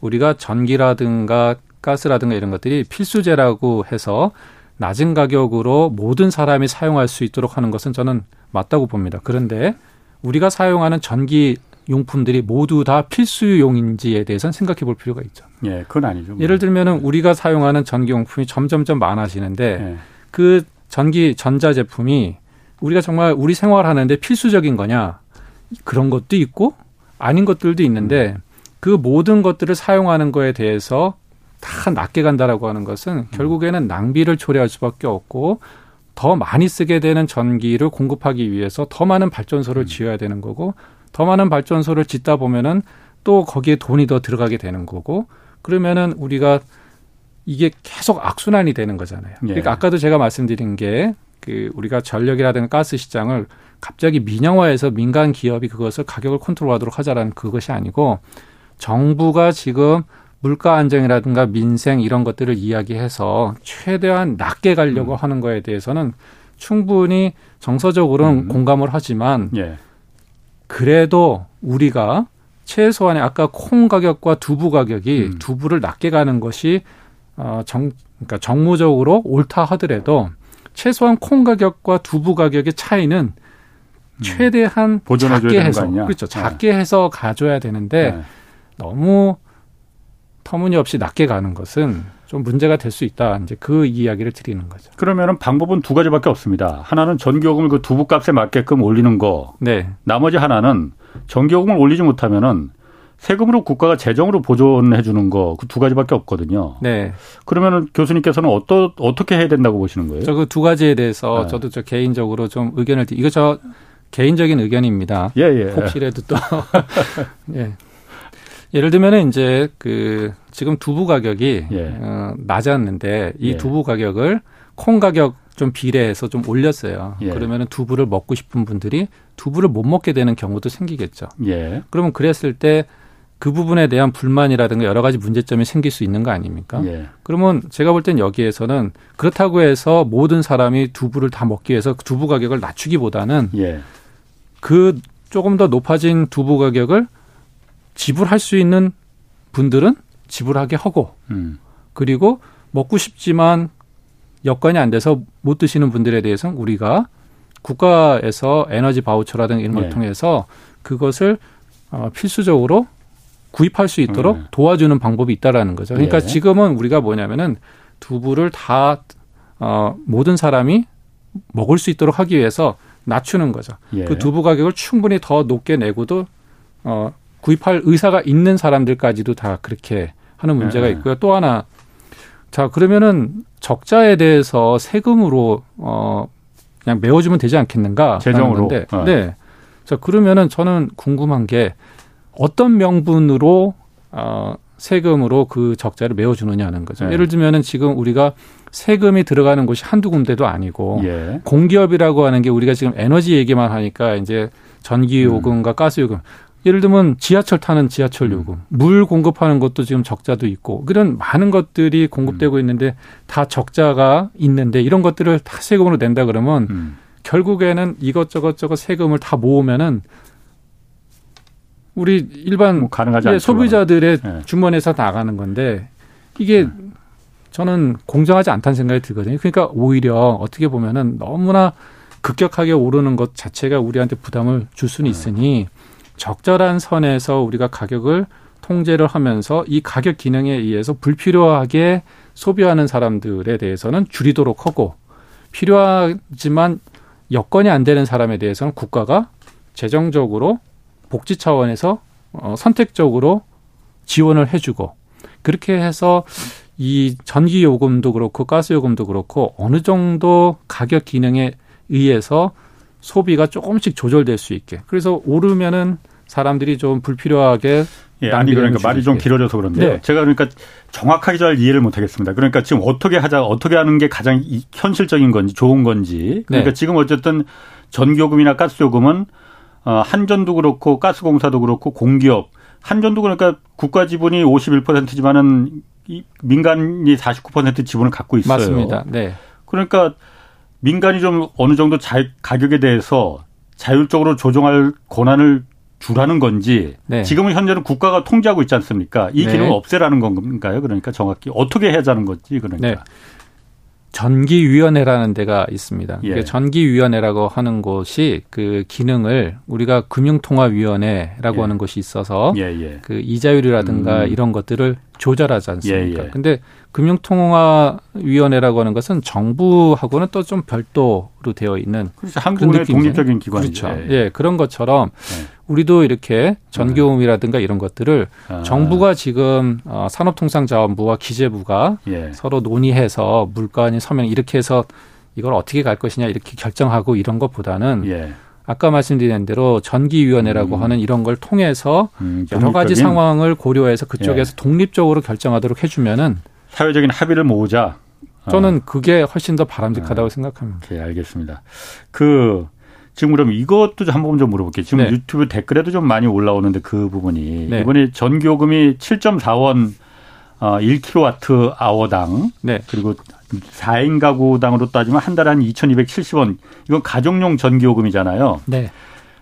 우리가 전기라든가 가스라든가 이런 것들이 필수제라고 해서 낮은 가격으로 모든 사람이 사용할 수 있도록 하는 것은 저는 맞다고 봅니다. 그런데 우리가 사용하는 전기 용품들이 모두 다 필수용인지에 대해서는 생각해 볼 필요가 있죠. 예, 그건 아니죠. 뭐. 예를 들면은 우리가 사용하는 전기 용품이 점점점 많아지는데 예. 그 전기 전자 제품이 우리가 정말 우리 생활하는데 필수적인 거냐? 그런 것도 있고 아닌 것들도 있는데 음. 그 모든 것들을 사용하는 거에 대해서 다 낮게 간다라고 하는 것은 음. 결국에는 낭비를 초래할 수밖에 없고 더 많이 쓰게 되는 전기를 공급하기 위해서 더 많은 발전소를 음. 지어야 되는 거고 더 많은 발전소를 짓다 보면은 또 거기에 돈이 더 들어가게 되는 거고 그러면은 우리가 이게 계속 악순환이 되는 거잖아요. 예. 그러니까 아까도 제가 말씀드린 게 그 우리가 전력이라든가 가스 시장을 갑자기 민영화해서 민간 기업이 그것을 가격을 컨트롤하도록 하자라는 그것이 아니고 정부가 지금 물가 안정이라든가 민생 이런 것들을 이야기해서 최대한 낮게 가려고 음. 하는 거에 대해서는 충분히 정서적으로는 음. 공감을 하지만 예. 그래도 우리가 최소한의 아까 콩 가격과 두부 가격이 음. 두부를 낮게 가는 것이 어정 그러니까 정무적으로 옳다 하더라도 최소한 콩 가격과 두부 가격의 차이는 음. 최대한 작게 해서 그렇죠 작게 네. 해서 가져야 되는데 네. 너무 터무니없이 낮게 가는 것은 좀 문제가 될 수 있다. 이제 그 이야기를 드리는 거죠. 그러면은 방법은 두 가지밖에 없습니다. 하나는 전기요금을 그 두부 값에 맞게끔 올리는 거. 네. 나머지 하나는 전기요금을 올리지 못하면은 세금으로 국가가 재정으로 보존해 주는 거 그 두 가지밖에 없거든요. 네. 그러면은 교수님께서는 어떠, 어떻게 해야 된다고 보시는 거예요? 저 그 두 가지에 대해서 네. 저도 저 개인적으로 좀 의견을 이거 저 개인적인 의견입니다. 예, 예. 혹시라도 또 예. 예를 들면은 이제 그 지금 두부 가격이 예. 어, 낮았는데 이 예. 두부 가격을 콩 가격 좀 비례해서 좀 올렸어요. 예. 그러면은 두부를 먹고 싶은 분들이 두부를 못 먹게 되는 경우도 생기겠죠. 예. 그러면 그랬을 때 그 부분에 대한 불만이라든가 여러 가지 문제점이 생길 수 있는 거 아닙니까? 예. 그러면 제가 볼 땐 여기에서는 그렇다고 해서 모든 사람이 두부를 다 먹기 위해서 두부 가격을 낮추기보다는 예. 그 조금 더 높아진 두부 가격을 지불할 수 있는 분들은 지불하게 하고 음. 그리고 먹고 싶지만 여건이 안 돼서 못 드시는 분들에 대해서는 우리가 국가에서 에너지 바우처라든가 이런 걸 네. 통해서 그것을 어, 필수적으로 구입할 수 있도록 네. 도와주는 방법이 있다라는 거죠. 그러니까 네. 지금은 우리가 뭐냐면은 두부를 다 어, 모든 사람이 먹을 수 있도록 하기 위해서 낮추는 거죠. 예. 그 두부 가격을 충분히 더 높게 내고도 어, 구입할 의사가 있는 사람들까지도 다 그렇게 하는 문제가 네. 있고요. 또 하나 자 그러면은 적자에 대해서 세금으로 어 그냥 메워주면 되지 않겠는가? 재정으로. 건데, 네. 네. 자 그러면은 저는 궁금한 게 어떤 명분으로 어 세금으로 그 적자를 메워주느냐는 거죠. 네. 예를 들면은 지금 우리가 세금이 들어가는 곳이 한두 군데도 아니고 예. 공기업이라고 하는 게 우리가 지금 에너지 얘기만 하니까 이제 전기 요금과 음. 가스 요금 예를 들면 지하철 타는 지하철 요금, 음. 물 공급하는 것도 지금 적자도 있고 그런 많은 것들이 공급되고 음. 있는데 다 적자가 있는데 이런 것들을 다 세금으로 낸다 그러면 음. 결국에는 이것저것 저것 세금을 다 모으면은 우리 일반 뭐 가능하지 예, 소비자들의 네. 주머니에서 나가는 건데 이게 네. 저는 공정하지 않다는 생각이 들거든요. 그러니까 오히려 어떻게 보면은 너무나 급격하게 오르는 것 자체가 우리한테 부담을 줄 수는 네. 있으니 적절한 선에서 우리가 가격을 통제를 하면서 이 가격 기능에 의해서 불필요하게 소비하는 사람들에 대해서는 줄이도록 하고 필요하지만 여건이 안 되는 사람에 대해서는 국가가 재정적으로 복지 차원에서 어, 선택적으로 지원을 해주고 그렇게 해서 이 전기 요금도 그렇고 가스 요금도 그렇고 어느 정도 가격 기능에 의해서 소비가 조금씩 조절될 수 있게 그래서 오르면은 사람들이 좀 불필요하게 예, 아니 그러니까 말이 좀 길어져서 그런데 네. 제가 그러니까 정확하게 잘 이해를 못 하겠습니다. 그러니까 지금 어떻게 하자 어떻게 하는 게 가장 현실적인 건지 좋은 건지 그러니까 네. 지금 어쨌든 전기요금이나 가스요금은 어, 한전도 그렇고 가스공사도 그렇고 공기업 한전도 그러니까 국가 지분이 51%지만은 이 민간이 49% 지분을 갖고 있어요. 맞습니다. 네. 그러니까 민간이 좀 어느 정도 자, 가격에 대해서 자율적으로 조정할 권한을 주라는 건지 네. 지금은 현재는 국가가 통제하고 있지 않습니까? 이 네. 기능을 없애라는 건가요? 그러니까 정확히 어떻게 해야하는 건지 그러니까. 네. 전기위원회라는 데가 있습니다. 예. 전기위원회라고 하는 곳이 그 기능을 우리가 금융통화위원회라고 예. 하는 곳이 있어서 예예. 예. 그 이자율이라든가 음. 이런 것들을 조절하지 않습니까? 예예. 근데 금융통화위원회라고 하는 것은 정부하고는 또 좀 별도로 되어 있는 그렇죠. 한국의 독립적인 기관이죠. 그렇죠. 예. 예, 그런 것처럼 예. 우리도 이렇게 전기요금이라든가 이런 것들을 아. 정부가 지금 어, 산업통상자원부와 기재부가 예. 서로 논의해서 물가니 서명 이렇게 해서 이걸 어떻게 갈 것이냐 이렇게 결정하고 이런 것보다는 예. 아까 말씀드린 대로 전기위원회라고 음. 하는 이런 걸 통해서 음, 여러 가지 상황을 고려해서 그쪽에서 예. 독립적으로 결정하도록 해주면은 사회적인 합의를 모으자. 저는 어. 그게 훨씬 더 바람직하다고 어. 생각합니다. 네, 알겠습니다. 그 지금 그럼 이것도 한번 좀 물어볼게요. 지금 네. 유튜브 댓글에도 좀 많이 올라오는데 그 부분이 네. 이번에 전기요금이 7.4원 어, 1kW 아워당 네. 그리고 4인 가구당으로 따지면 한 달에 한 2,270원. 이건 가정용 전기요금이잖아요. 네.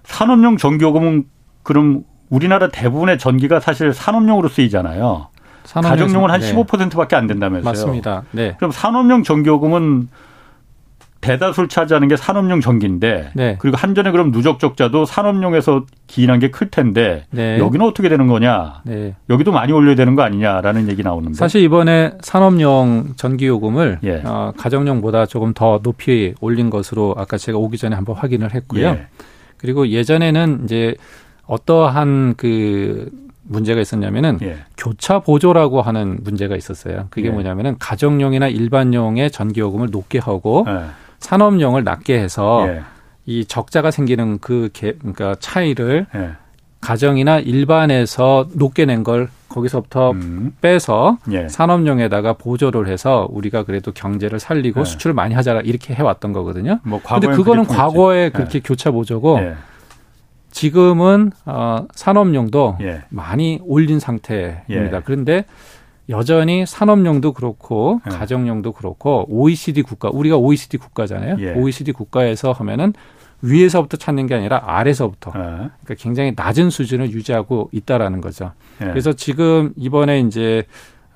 산업용 전기요금은 그럼 우리나라 대부분의 전기가 사실 산업용으로 쓰이잖아요. 가정용은 한 네. 15%밖에 안 된다면서요. 맞습니다. 네. 그럼 산업용 전기요금은 대다수를 차지하는 게 산업용 전기인데 네. 그리고 한전에 그럼 누적 적자도 산업용에서 기인한 게 클 텐데 네. 여기는 어떻게 되는 거냐? 네. 여기도 많이 올려야 되는 거 아니냐라는 얘기 나오는데 사실 이번에 산업용 전기 요금을 예. 어, 가정용보다 조금 더 높이 올린 것으로 아까 제가 오기 전에 한번 확인을 했고요. 예. 그리고 예전에는 이제 어떠한 그 문제가 있었냐면은 예. 교차 보조라고 하는 문제가 있었어요. 그게 예. 뭐냐면은 가정용이나 일반용의 전기요금을 높게 하고 예. 산업용을 낮게 해서 예. 이 적자가 생기는 그 개, 그러니까 차이를 예. 가정이나 일반에서 높게 낸 걸 거기서부터 음. 빼서 예. 산업용에다가 보조를 해서 우리가 그래도 경제를 살리고 수출을 많이 하자 이렇게 해왔던 거거든요. 뭐 근데 그거는 과거에 그렇게 교차 보조고 지금은 어, 산업용도 예. 많이 올린 상태입니다. 예. 그런데 여전히 산업용도 그렇고 예. 가정용도 그렇고 OECD 국가 우리가 OECD 국가잖아요. 예. OECD 국가에서 하면은 위에서부터 찾는 게 아니라 아래서부터 예. 그러니까 굉장히 낮은 수준을 유지하고 있다라는 거죠. 예. 그래서 지금 이번에 이제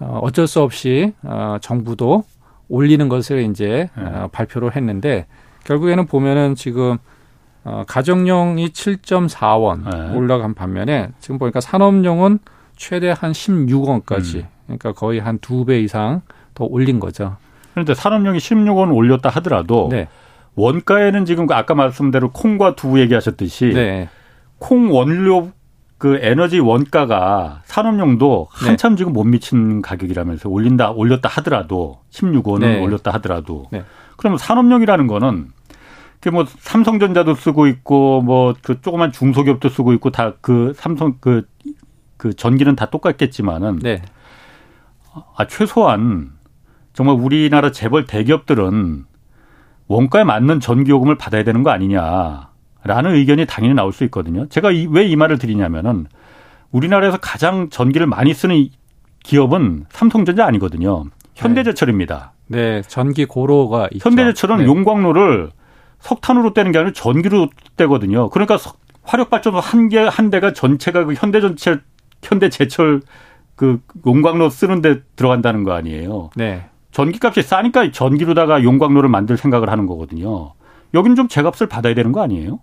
어, 어쩔 수 없이 어, 정부도 올리는 것을 이제 어, 발표를 했는데 결국에는 보면은 지금 어, 가정용이 7.4원 네. 올라간 반면에 지금 보니까 산업용은 최대 한 16원까지 음. 그러니까 거의 한 두 배 이상 더 올린 거죠. 그런데 산업용이 16원 올렸다 하더라도 네. 원가에는 지금 그 아까 말씀대로 콩과 두부 얘기하셨듯이 네. 콩 원료 그 에너지 원가가 산업용도 네. 한참 네. 지금 못 미친 가격이라면서 올린다 올렸다 하더라도 16원은 올렸다 하더라도 네. 그러면 산업용이라는 거는 그뭐 삼성전자도 쓰고 있고 뭐 그 조그만 중소기업도 쓰고 있고 다 그 삼성 그그 그 전기는 다 똑같겠지만은 네. 아 최소한 정말 우리나라 재벌 대기업들은 원가에 맞는 전기요금을 받아야 되는 거 아니냐라는 의견이 당연히 나올 수 있거든요. 제가 왜 이 말을 드리냐면은 우리나라에서 가장 전기를 많이 쓰는 기업은 삼성전자 아니거든요. 현대제철입니다. 네, 네 전기 고로가 있죠. 현대제철은 네. 용광로를 석탄으로 떼는 게 아니라 전기로 떼거든요. 그러니까 화력 발전소 한 개 한 대가 전체가 그 현대전체 현대제철 그 용광로 쓰는데 들어간다는 거 아니에요. 네. 전기값이 싸니까 전기로다가 용광로를 만들 생각을 하는 거거든요. 여기는 좀 제값을 받아야 되는 거 아니에요?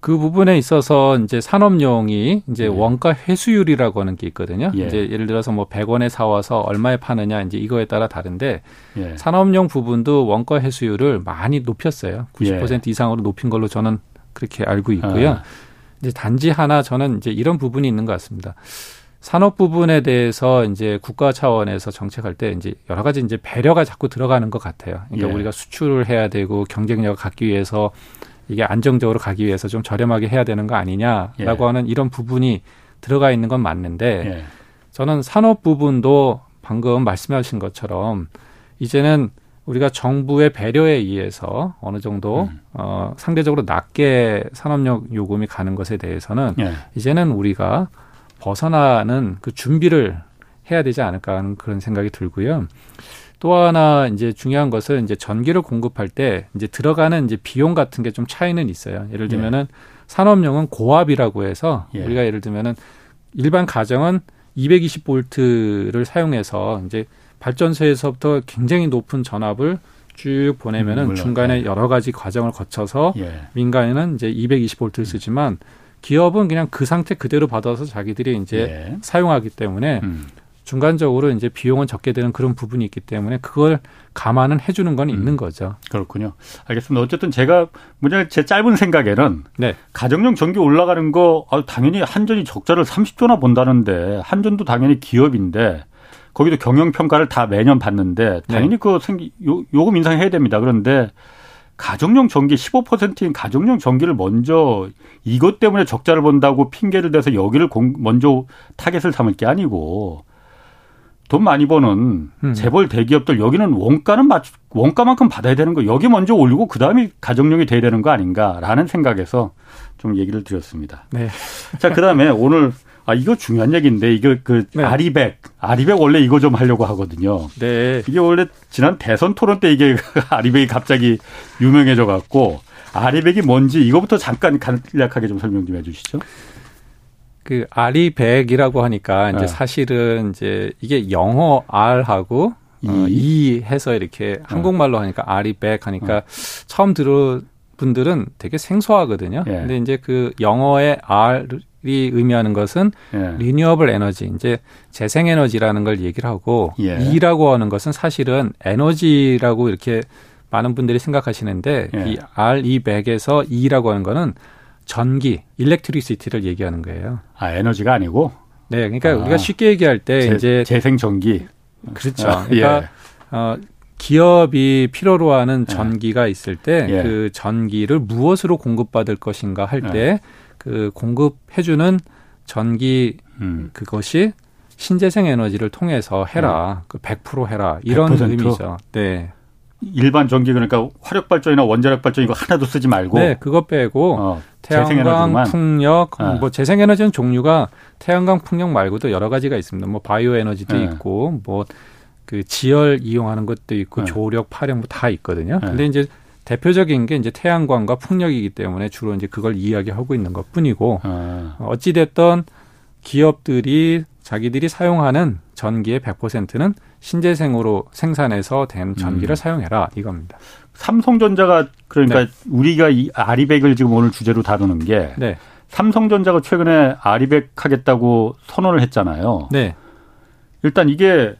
그 부분에 있어서 이제 산업용이 이제 예. 원가 회수율이라고 하는 게 있거든요. 예. 이제 예를 들어서 뭐 100원에 사와서 얼마에 파느냐 이제 이거에 따라 다른데 예. 산업용 부분도 원가 회수율을 많이 높였어요. 90% 예. 이상으로 높인 걸로 저는 그렇게 알고 있고요. 아. 이제 단지 하나 저는 이제 이런 부분이 있는 것 같습니다. 산업 부분에 대해서 이제 국가 차원에서 정책할 때 이제 여러 가지 이제 배려가 자꾸 들어가는 것 같아요. 그러니까 예. 우리가 수출을 해야 되고 경쟁력을 갖기 위해서 이게 안정적으로 가기 위해서 좀 저렴하게 해야 되는 거 아니냐라고 예. 하는 이런 부분이 들어가 있는 건 맞는데 예. 저는 산업 부분도 방금 말씀하신 것처럼 이제는 우리가 정부의 배려에 의해서 어느 정도 음. 어 상대적으로 낮게 산업력 요금이 가는 것에 대해서는 예. 이제는 우리가 벗어나는 그 준비를 해야 되지 않을까 하는 그런 생각이 들고요. 또 하나 이제 중요한 것은 이제 전기를 공급할 때 이제 들어가는 이제 비용 같은 게 좀 차이는 있어요. 예를 예. 들면은 예. 산업용은 고압이라고 해서 예. 우리가 예를 들면은 일반 가정은 220볼트를 사용해서 이제 발전소에서부터 굉장히 높은 전압을 쭉 보내면은 음, 중간에 예. 여러 가지 과정을 거쳐서 예. 민간에는 이제 220볼트를 쓰지만 기업은 그냥 그 상태 그대로 받아서 자기들이 이제 예. 사용하기 때문에 음. 중간적으로 이제 비용은 적게 되는 그런 부분이 있기 때문에 그걸 감안은 해주는 건 있는 음. 거죠. 그렇군요. 알겠습니다. 어쨌든 제가 뭐냐 제 짧은 생각에는 네. 가정용 전기 올라가는 거 아, 당연히 한전이 적자를 30조나 본다는데 한전도 당연히 기업인데 거기도 경영 평가를 다 매년 받는데 당연히 네. 그 전기 요, 요금 인상해야 됩니다. 그런데 가정용 전기 15%인 가정용 전기를 먼저 이것 때문에 적자를 본다고 핑계를 대서 여기를 공, 먼저 타겟을 삼을 게 아니고 돈 많이 버는 음. 재벌 대기업들 여기는 원가는 맞 원가만큼 받아야 되는 거 여기 먼저 올리고 그다음에 가정용이 돼야 되는 거 아닌가라는 생각에서 좀 얘기를 드렸습니다. 네. 자, 그다음에 오늘 아 이거 중요한 얘기인데 이거 그 네. 아리백 아리백 원래 이거 좀 하려고 하거든요. 네. 이게 원래 지난 대선 토론 때 이게 아리백이 갑자기 유명해져 갖고 아리백이 뭔지 이거부터 잠깐 간략하게 좀 설명 좀 해주시죠. 그 아리백이라고 하니까 이제 네. 사실은 이제 이게 영어 R하고 이, 어, 이 해서 이렇게 네. 한국말로 하니까 RE100 하니까 네. 처음 들은 분들은 되게 생소하거든요. 예. 근데 이제 그 영어의 R이 의미하는 것은 예. renewable energy, 이제 재생 에너지라는 걸 얘기를 하고 예. E라고 하는 것은 사실은 에너지라고 이렇게 많은 분들이 생각하시는데 예. 이 RE100에서 E라고 하는 거는 전기, electricity를 얘기하는 거예요. 아, 에너지가 아니고? 네, 그러니까 아, 우리가 쉽게 얘기할 때 재, 이제 재생 전기. 그렇죠. 아, 그러니까 예. 어 기업이 필요로 하는 예. 전기가 있을 때그 예. 그 전기를 무엇으로 공급받을 것인가 할때 그 예. 공급해 주는 전기 음. 그것이 신재생 에너지를 통해서 해라. 그100% 해라. 이런 100%? 의미죠. 네. 일반 전기 그러니까 화력 발전이나 원자력 발전 이거 하나도 쓰지 말고 네 그거 빼고 어, 태양광 풍력 어. 뭐 재생에너지는 종류가 태양광 풍력 말고도 여러 가지가 있습니다 뭐 바이오 에너지도 네. 있고 뭐 그 지열 이용하는 것도 있고 네. 조력 파력 뭐 다 있거든요 네. 근데 이제 대표적인 게 이제 태양광과 풍력이기 때문에 주로 이제 그걸 이야기하고 있는 것 뿐이고 아. 어찌 됐던 기업들이 자기들이 사용하는 전기의 100%는 신재생으로 생산해서 된 전기를 음. 사용해라 이겁니다. 삼성전자가 그러니까 네. 우리가 이 아리백을 지금 오늘 주제로 다루는 게 네. 삼성전자가 최근에 아리백 하겠다고 선언을 했잖아요. 네. 일단 이게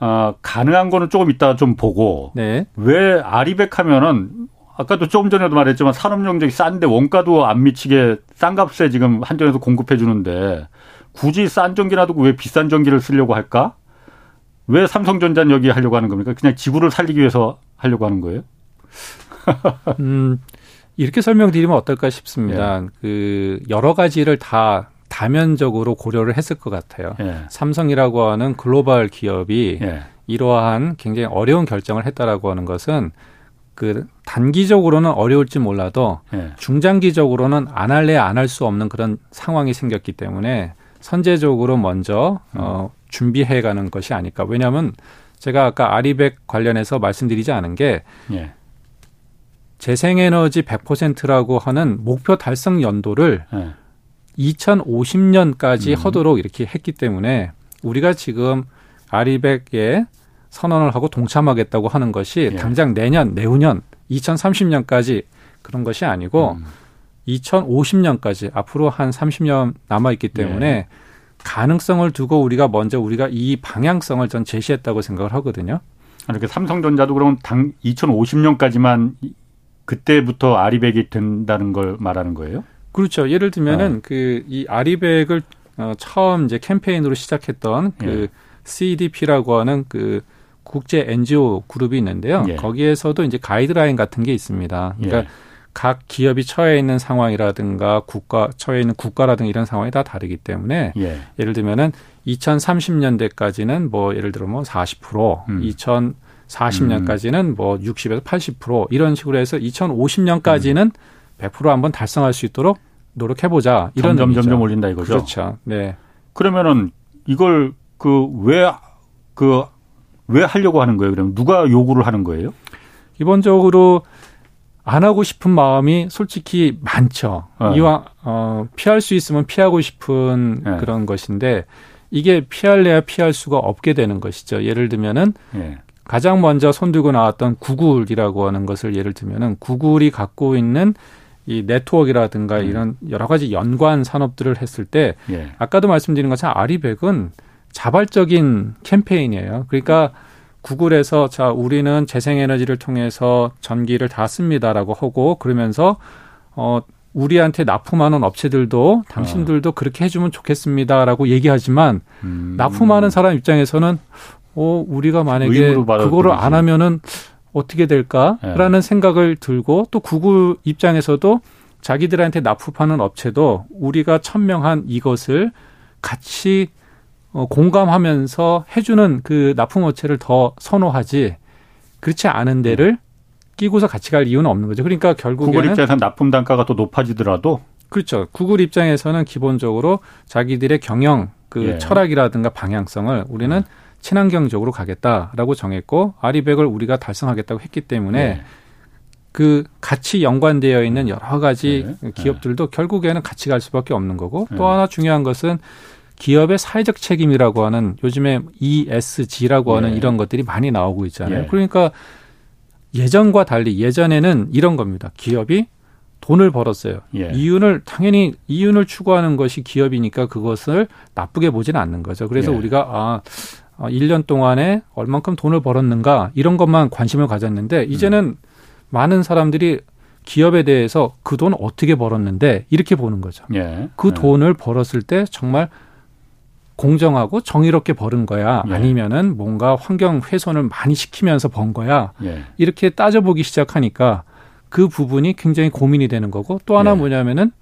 어, 가능한 거는 조금 이따 좀 보고 네. 왜 아리백 하면은 아까도 조금 전에도 말했지만 산업용적이 싼데 원가도 안 미치게 싼 값에 지금 한전에서 공급해 주는데 굳이 싼 전기 놔두고 왜 비싼 전기를 쓰려고 할까? 왜 삼성전자는 여기 하려고 하는 겁니까? 그냥 지구를 살리기 위해서 하려고 하는 거예요? 음, 이렇게 설명드리면 어떨까 싶습니다. 예. 그 여러 가지를 다 다면적으로 고려를 했을 것 같아요. 예. 삼성이라고 하는 글로벌 기업이 예. 이러한 굉장히 어려운 결정을 했다라고 하는 것은 그 단기적으로는 어려울지 몰라도 예. 중장기적으로는 안 할래 안 할 수 없는 그런 상황이 생겼기 때문에 선제적으로 먼저 음. 어 준비해 가는 것이 아닐까. 왜냐하면 제가 아까 아리백 관련해서 말씀드리지 않은 게 예. 재생에너지 100%라고 하는 목표 달성 연도를 네. 2050년까지 음. 하도록 이렇게 했기 때문에 우리가 지금 아리백에 선언을 하고 동참하겠다고 하는 것이 예. 당장 내년, 내후년, 2030년까지 그런 것이 아니고 음. 2050년까지 앞으로 한 30년 남아 있기 때문에 예. 가능성을 두고 우리가 먼저 우리가 이 방향성을 전 제시했다고 생각을 하거든요. 이렇게 삼성전자도 그럼 당 2050년까지만 그때부터 아리백이 된다는 걸 말하는 거예요? 그렇죠. 예를 들면은 어. 그이 아리백을 어, 처음 이제 캠페인으로 시작했던 그 예. CDP라고 하는 그 국제 NGO 그룹이 있는데요. 예. 거기에서도 이제 가이드라인 같은 게 있습니다. 그러니까 예. 각 기업이 처해 있는 상황이라든가 국가 처해 있는 국가라든가 이런 상황이 다 다르기 때문에 예. 를 들면은 2030년대까지는 뭐 예를 들어 뭐 40%, 음. 2040년까지는 음. 뭐 60에서 80% 이런 식으로 해서 2050년까지는 음. 100% 한번 달성할 수 있도록 노력해 보자. 이런 점점 의미죠. 점점 올린다 이거죠. 그렇죠. 네. 그러면은 이걸 그 왜 그 왜 하려고 하는 거예요? 그럼 누가 요구를 하는 거예요? 기본적으로 안 하고 싶은 마음이 솔직히 많죠. 어. 이왕 어 피할 수 있으면 피하고 싶은 네. 그런 것인데 이게 피할래야 피할 수가 없게 되는 것이죠. 예를 들면은 네. 가장 먼저 손들고 나왔던 구글이라고 하는 것을 예를 들면은 구글이 갖고 있는 이 네트워크라든가 음. 이런 여러 가지 연관 산업들을 했을 때 예. 아까도 말씀드린 것처럼 아리백은 자발적인 캠페인이에요. 그러니까 음. 구글에서 자 우리는 재생에너지를 통해서 전기를 다 씁니다라고 하고 그러면서 어 우리한테 납품하는 업체들도 당신들도 어. 그렇게 해주면 좋겠습니다라고 얘기하지만 음. 납품하는 사람 입장에서는 어 우리가 만약에 그거를 안 하면은 어떻게 될까라는 네. 생각을 들고 또 구글 입장에서도 자기들한테 납품하는 업체도 우리가 천명한 이것을 같이 어, 공감하면서 해주는 그 납품 업체를 더 선호하지 그렇지 않은 데를 끼고서 같이 갈 이유는 없는 거죠. 그러니까 결국에는 구글 입장에서 납품 단가가 더 높아지더라도 그렇죠. 구글 입장에서는 기본적으로 자기들의 경영 그 예. 철학이라든가 방향성을 우리는 음. 친환경적으로 가겠다라고 정했고 아리백을 우리가 달성하겠다고 했기 때문에 예. 그 같이 연관되어 있는 여러 가지 예. 기업들도 결국에는 같이 갈 수밖에 없는 거고 또 예. 하나 중요한 것은 기업의 사회적 책임이라고 하는 요즘에 ESG라고 하는 예. 이런 것들이 많이 나오고 있잖아요. 예. 그러니까 예전과 달리 예전에는 이런 겁니다. 기업이 돈을 벌었어요. 예. 이윤을 당연히 이윤을 추구하는 것이 기업이니까 그것을 나쁘게 보지는 않는 거죠. 그래서 예. 우리가 아 1년 어, 동안에 얼만큼 돈을 벌었는가 이런 것만 관심을 가졌는데 이제는 음. 많은 사람들이 기업에 대해서 그 돈 어떻게 벌었는데 이렇게 보는 거죠. 예. 그 예. 돈을 벌었을 때 정말 공정하고 정의롭게 버는 거야 예. 아니면은 뭔가 환경 훼손을 많이 시키면서 번 거야 예. 이렇게 따져보기 시작하니까 그 부분이 굉장히 고민이 되는 거고 또 하나 예. 뭐냐면은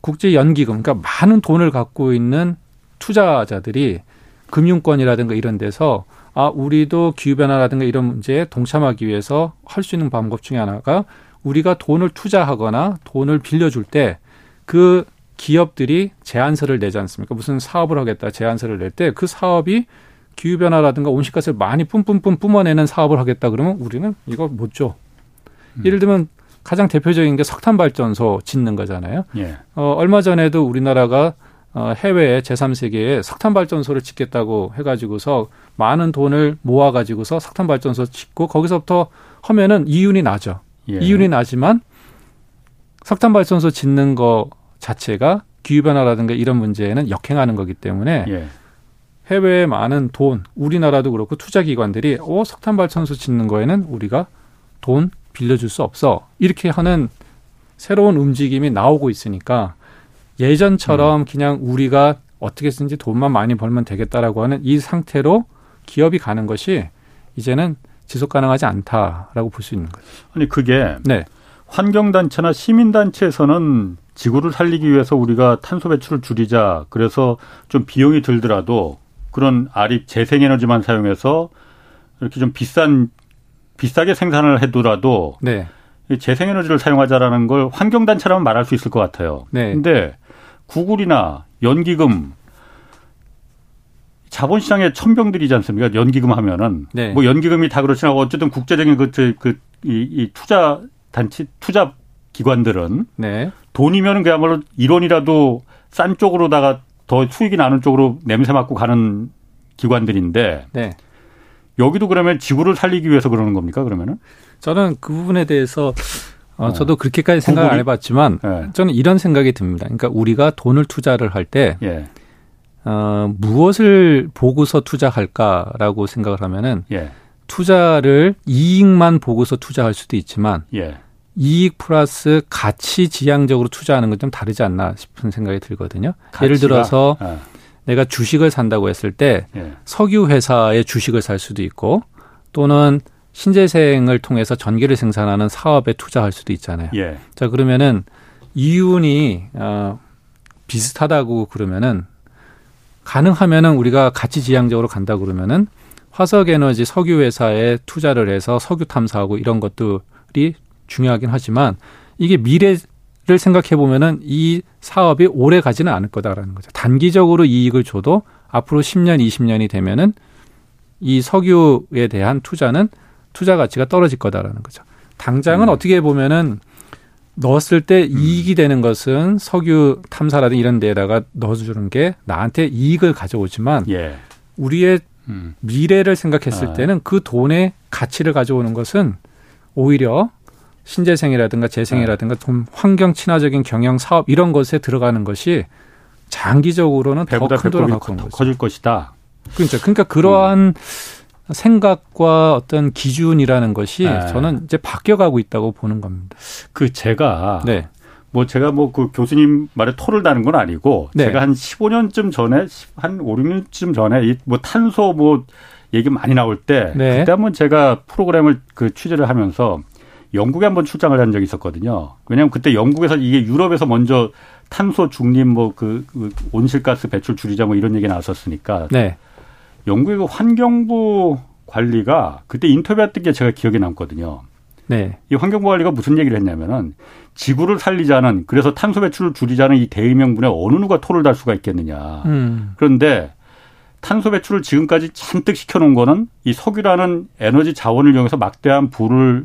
국제 연기금 그러니까 많은 돈을 갖고 있는 투자자들이 금융권이라든가 이런 데서 아 우리도 기후 변화라든가 이런 문제에 동참하기 위해서 할 수 있는 방법 중에 하나가 우리가 돈을 투자하거나 돈을 빌려줄 때 그 기업들이 제안서를 내지 않습니까? 무슨 사업을 하겠다 제안서를 낼 때 그 사업이 기후 변화라든가 온실가스를 많이 뿜뿜뿜 뿜어내는 사업을 하겠다 그러면 우리는 이거 못 줘. 음. 예를 들면 가장 대표적인 게 석탄 발전소 짓는 거잖아요. 예. 어, 얼마 전에도 우리나라가 어, 해외에 제3세계에 석탄 발전소를 짓겠다고 해가지고서 많은 돈을 모아가지고서 석탄 발전소 짓고 거기서부터 하면은 이윤이 나죠. 예. 이윤이 나지만 석탄 발전소 짓는 거 자체가 기후 변화라든가 이런 문제에는 역행하는 거기 때문에 예. 해외에 많은 돈, 우리나라도 그렇고 투자 기관들이 어, 석탄 발전소 짓는 거에는 우리가 돈 빌려줄 수 없어. 이렇게 하는 새로운 움직임이 나오고 있으니까 예전처럼 음. 그냥 우리가 어떻게 쓰든지 돈만 많이 벌면 되겠다라고 하는 이 상태로 기업이 가는 것이 이제는 지속 가능하지 않다라고 볼 수 있는 거죠. 아니 그게 네. 환경단체나 시민단체에서는 지구를 살리기 위해서 우리가 탄소 배출을 줄이자. 그래서 좀 비용이 들더라도 그런 아립 재생에너지만 사용해서 이렇게 좀 비싼 비싸게 생산을 해두라도 네. 재생에너지를 사용하자라는 걸 환경단체라면 말할 수 있을 것 같아요. 네. 근데 구글이나 연기금 자본시장의 천병들이지 않습니까? 연기금 하면은 네. 뭐 연기금이 다 그렇지만 어쨌든 국제적인 그, 그, 이, 이 투자 단체 투자 기관들은 네. 돈이면 그야말로 1원이라도 싼 쪽으로다가 더 수익이 나는 쪽으로 냄새 맡고 가는 기관들인데 네. 여기도 그러면 지구를 살리기 위해서 그러는 겁니까 그러면은? 저는 그 부분에 대해서 어, 어. 저도 그렇게까지 생각 안 해봤지만 네. 저는 이런 생각이 듭니다. 그러니까 우리가 돈을 투자를 할때 예. 어, 무엇을 보고서 투자할까라고 생각을 하면은 예. 투자를 이익만 보고서 투자할 수도 있지만 예. 이익 플러스 가치 지향적으로 투자하는 건 좀 다르지 않나 싶은 생각이 들거든요. 가치가? 예를 들어서 예. 내가 주식을 산다고 했을 때 예. 석유 회사의 주식을 살 수도 있고 또는 신재생을 통해서 전기를 생산하는 사업에 투자할 수도 있잖아요. 예. 자 그러면은 이윤이 어, 비슷하다고 그러면은 가능하면은 우리가 가치 지향적으로 간다 그러면은 화석 에너지 석유 회사에 투자를 해서 석유 탐사하고 이런 것들이 중요하긴 하지만 이게 미래를 생각해 보면은 이 사업이 오래 가지는 않을 거다라는 거죠. 단기적으로 이익을 줘도 앞으로 10년, 20년이 되면은 이 석유에 대한 투자는 투자 가치가 떨어질 거다라는 거죠. 당장은 음. 어떻게 보면은 넣었을 때 음. 이익이 되는 것은 석유 탐사라든 이런 데에다가 넣어주는 게 나한테 이익을 가져오지만 예. 우리의 음. 미래를 생각했을 아. 때는 그 돈의 가치를 가져오는 것은 오히려 신재생이라든가 재생이라든가 좀 환경 친화적인 경영 사업 이런 것에 들어가는 것이 장기적으로는 더 큰 돈을 갖고 커질 것이다. 그렇죠. 그러니까 그러한 음. 생각과 어떤 기준이라는 것이 네. 저는 이제 바뀌어가고 있다고 보는 겁니다. 그 제가 네. 뭐 제가 뭐 그 교수님 말에 토를 다는 건 아니고 네. 제가 한 15년쯤 전에 한 5, 6년쯤 전에 이 뭐 탄소 뭐 얘기 많이 나올 때 네. 그때 한번 제가 프로그램을 그 취재를 하면서 영국에 한번 출장을 한 적이 있었거든요. 왜냐하면 그때 영국에서 이게 유럽에서 먼저 탄소 중립 뭐그 그 온실가스 배출 줄이자 뭐 이런 얘기 나왔었으니까 네. 영국의 그 환경부 관리가 그때 인터뷰했던 게 제가 기억에 남거든요. 네. 이 환경부 관리가 무슨 얘기를 했냐면은 지구를 살리자는 그래서 탄소 배출을 줄이자는 이 대의명분에 어느 누가 토를 달 수가 있겠느냐. 음. 그런데 탄소 배출을 지금까지 잔뜩 시켜놓은 거는 이 석유라는 에너지 자원을 이용해서 막대한 부를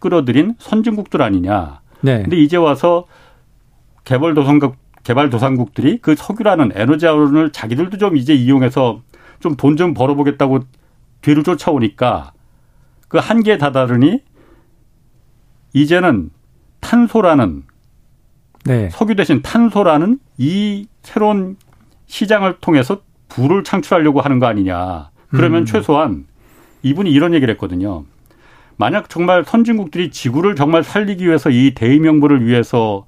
끌어들인 선진국들 아니냐. 네. 근데 이제 와서 개발 도상국 개발 도상국들이 그 석유라는 에너지 자원을 자기들도 좀 이제 이용해서 좀 돈 좀 벌어보겠다고 뒤를 쫓아오니까 그 한계에 다다르니 이제는 탄소라는 네. 석유 대신 탄소라는 이 새로운 시장을 통해서 부를 창출하려고 하는 거 아니냐. 그러면 음. 최소한 이분이 이런 얘기를 했거든요. 만약 정말 선진국들이 지구를 정말 살리기 위해서 이 대의명분을 위해서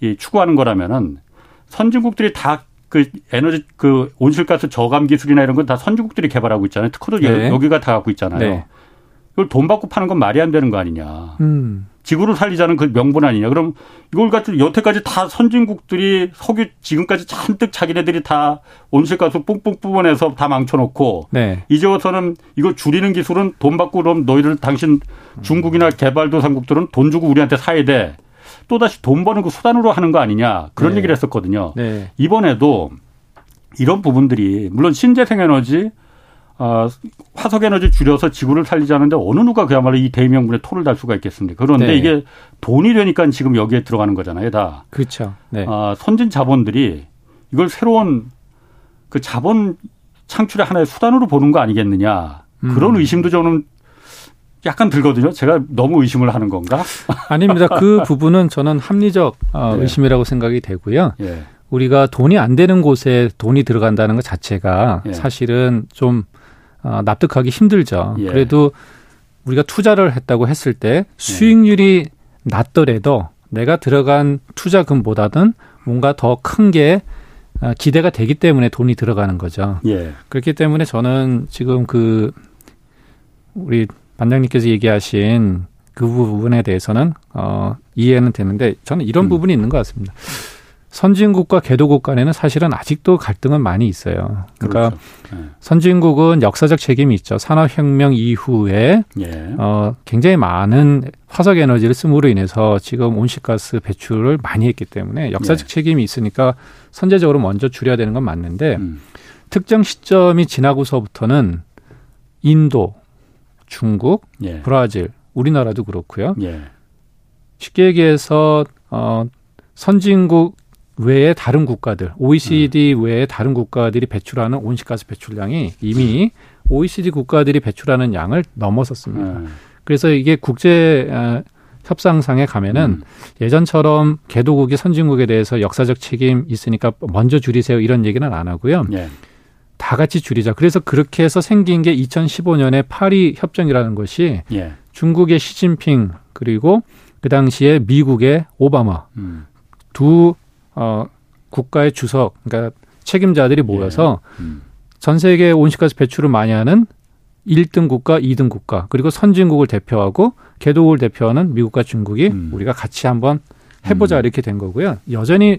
이 추구하는 거라면은 선진국들이 다 그 에너지 그 온실가스 저감 기술이나 이런 건 다 선진국들이 개발하고 있잖아요. 특허도 네. 여기가 다 갖고 있잖아요. 네. 이걸 돈 받고 파는 건 말이 안 되는 거 아니냐. 음. 지구를 살리자는 그 명분 아니냐. 그럼 이걸 가지고 여태까지 다 선진국들이 석유 지금까지 잔뜩 자기네들이 다 온실가스 뿡뿡 뽑아내서 다 망쳐놓고 네. 이제 와서는 이거 줄이는 기술은 돈 받고 그럼 너희들 당신 중국이나 개발도상국들은 돈 주고 우리한테 사야 돼. 또다시 돈 버는 그 수단으로 하는 거 아니냐 그런 네. 얘기를 했었거든요. 네. 이번에도 이런 부분들이 물론 신재생 에너지 어, 화석 에너지 줄여서 지구를 살리자는데 어느 누가 그야말로 이 대명분에 토를 달 수가 있겠습니까? 그런데 네. 이게 돈이 되니까 지금 여기에 들어가는 거잖아요, 다. 그렇죠. 네. 어, 선진 자본들이 이걸 새로운 그 자본 창출의 하나의 수단으로 보는 거 아니겠느냐. 그런 음. 의심도 저는 약간 들거든요. 제가 너무 의심을 하는 건가? 아닙니다. 그 부분은 저는 합리적 어, 네. 의심이라고 생각이 되고요. 예. 우리가 돈이 안 되는 곳에 돈이 들어간다는 것 자체가 예. 사실은 좀 어, 납득하기 힘들죠. 예. 그래도 우리가 투자를 했다고 했을 때 수익률이 낮더라도 내가 들어간 투자금보다는 뭔가 더 큰게 어, 기대가 되기 때문에 돈이 들어가는 거죠. 예. 그렇기 때문에 저는 지금 그 우리 반장님께서 얘기하신 그 부분에 대해서는 어, 이해는 되는데 저는 이런 음. 부분이 있는 것 같습니다. 선진국과 개도국 간에는 사실은 아직도 갈등은 많이 있어요. 그러니까 그렇죠. 네. 선진국은 역사적 책임이 있죠. 산업혁명 이후에 예. 어, 굉장히 많은 화석 에너지를 씀으로 인해서 지금 온실가스 배출을 많이 했기 때문에 역사적 예. 책임이 있으니까 선제적으로 먼저 줄여야 되는 건 맞는데 음. 특정 시점이 지나고서부터는 인도, 중국, 예. 브라질, 우리나라도 그렇고요. 예. 쉽게 얘기해서 어 선진국 외에 다른 국가들, OECD 음. 외에 다른 국가들이 배출하는 온실가스 배출량이 이미 OECD 국가들이 배출하는 양을 넘어섰습니다. 음. 그래서 이게 국제 어, 협상상에 가면은 음. 예전처럼 개도국이 선진국에 대해서 역사적 책임 있으니까 먼저 줄이세요 이런 얘기는 안 하고요. 예. 다 같이 줄이자. 그래서 그렇게 해서 생긴 게 2015년에 파리 협정이라는 것이 예. 중국의 시진핑 그리고 그 당시에 미국의 오바마 음. 두 어, 국가의 주석 그러니까 책임자들이 모여서 예. 음. 전 세계 온실가스 배출을 많이 하는 1등 국가, 2등 국가, 그리고 선진국을 대표하고 개도국을 대표하는 미국과 중국이 음. 우리가 같이 한번 해보자 음. 이렇게 된 거고요. 여전히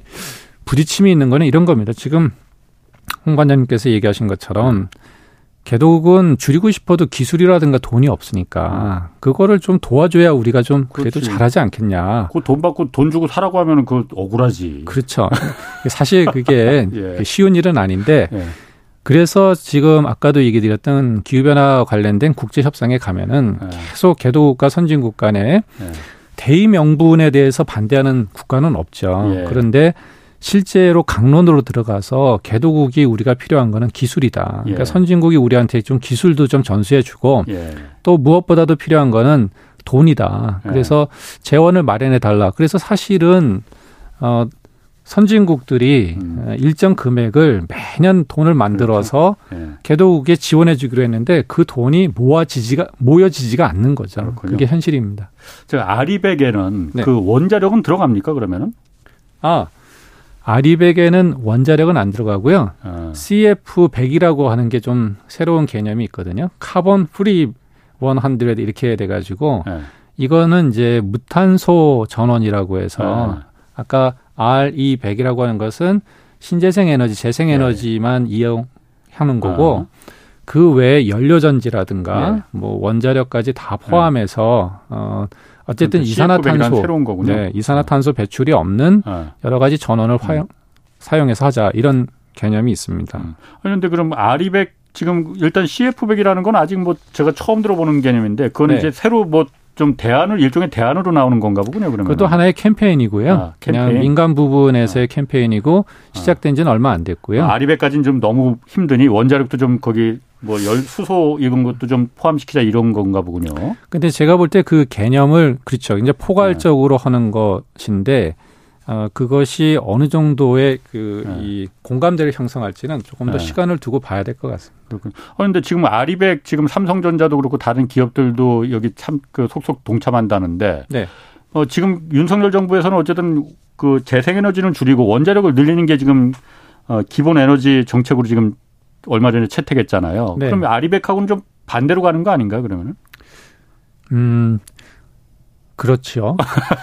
부딪힘이 있는 거는 이런 겁니다. 지금 홍 관장님께서 얘기하신 것처럼 개독은 줄이고 싶어도 기술이라든가 돈이 없으니까 그거를 좀 도와줘야 우리가 좀 그래도 그렇지. 잘하지 않겠냐. 그 돈 받고 돈 주고 사라고 하면은 그 억울하지. 그렇죠. 사실 그게 예. 쉬운 일은 아닌데 예. 그래서 지금 아까도 얘기 드렸던 기후변화 관련된 국제 협상에 가면은 예. 계속 개독과 선진국 간에 예. 대의 명분에 대해서 반대하는 국가는 없죠. 예. 그런데 실제로 강론으로 들어가서 개도국이 우리가 필요한 거는 기술이다. 그러니까 예. 선진국이 우리한테 좀 기술도 좀 전수해주고 예. 또 무엇보다도 필요한 거는 돈이다. 예. 그래서 재원을 마련해 달라. 그래서 사실은 어 선진국들이 음. 일정 금액을 매년 돈을 만들어서 그렇죠. 예. 개도국에 지원해 주기로 했는데 그 돈이 모아지지가 모여지지가 않는 거죠. 그렇군요. 그게 현실입니다. 저 아리백에는 네. 그 원자력은 들어갑니까 그러면은? 아 아리백에는 원자력은 안 들어가고요. 어. CF100이라고 하는 게 좀 새로운 개념이 있거든요. carbon free 100 이렇게 돼 가지고 네. 이거는 이제 무탄소 전원이라고 해서 네. 아까 RE100이라고 하는 것은 신재생 에너지, 재생 네. 에너지만 네. 이용하는 거고 어. 그 외에 연료 전지라든가 네. 뭐 원자력까지 다 포함해서 어 어쨌든 이산화탄소 새로운 거군요. 네, 이산화탄소 배출이 없는 네. 여러 가지 전원을 화용, 사용해서 하자 이런 개념이 있습니다. 음. 그런데 그럼 아리백 지금 일단 CF100이라는 건 아직 뭐 제가 처음 들어보는 개념인데 그거는 네. 이제 새로 뭐 좀 대안을 일종의 대안으로 나오는 건가 보군요. 그러면 그것도 하나의 캠페인이고요. 아, 캠페인? 그냥 민간 부분에서의 아. 캠페인이고 시작된 지는 얼마 안 됐고요. 아, 아리백까지는 좀 너무 힘드니 원자력도 좀 거기 뭐 열 수소 이런 것도 좀 포함시키자 이런 건가 보군요. 근데 제가 볼 때 그 개념을 그렇죠. 이제 포괄적으로 네. 하는 것인데 어, 그것이 어느 정도의 그이 네. 공감대를 형성할지는 조금 더 네. 시간을 두고 봐야 될 것 같습니다. 그렇군요. 그런데 지금 아리백 지금 삼성전자도 그렇고 다른 기업들도 여기 참 그 속속 동참한다는데 네. 어, 지금 윤석열 정부에서는 어쨌든 그 재생에너지는 줄이고 원자력을 늘리는 게 지금 어, 기본 에너지 정책으로 지금 얼마 전에 채택했잖아요. 네. 그러면 아리백하고는 좀 반대로 가는 거 아닌가 그러면은? 음. 그렇죠.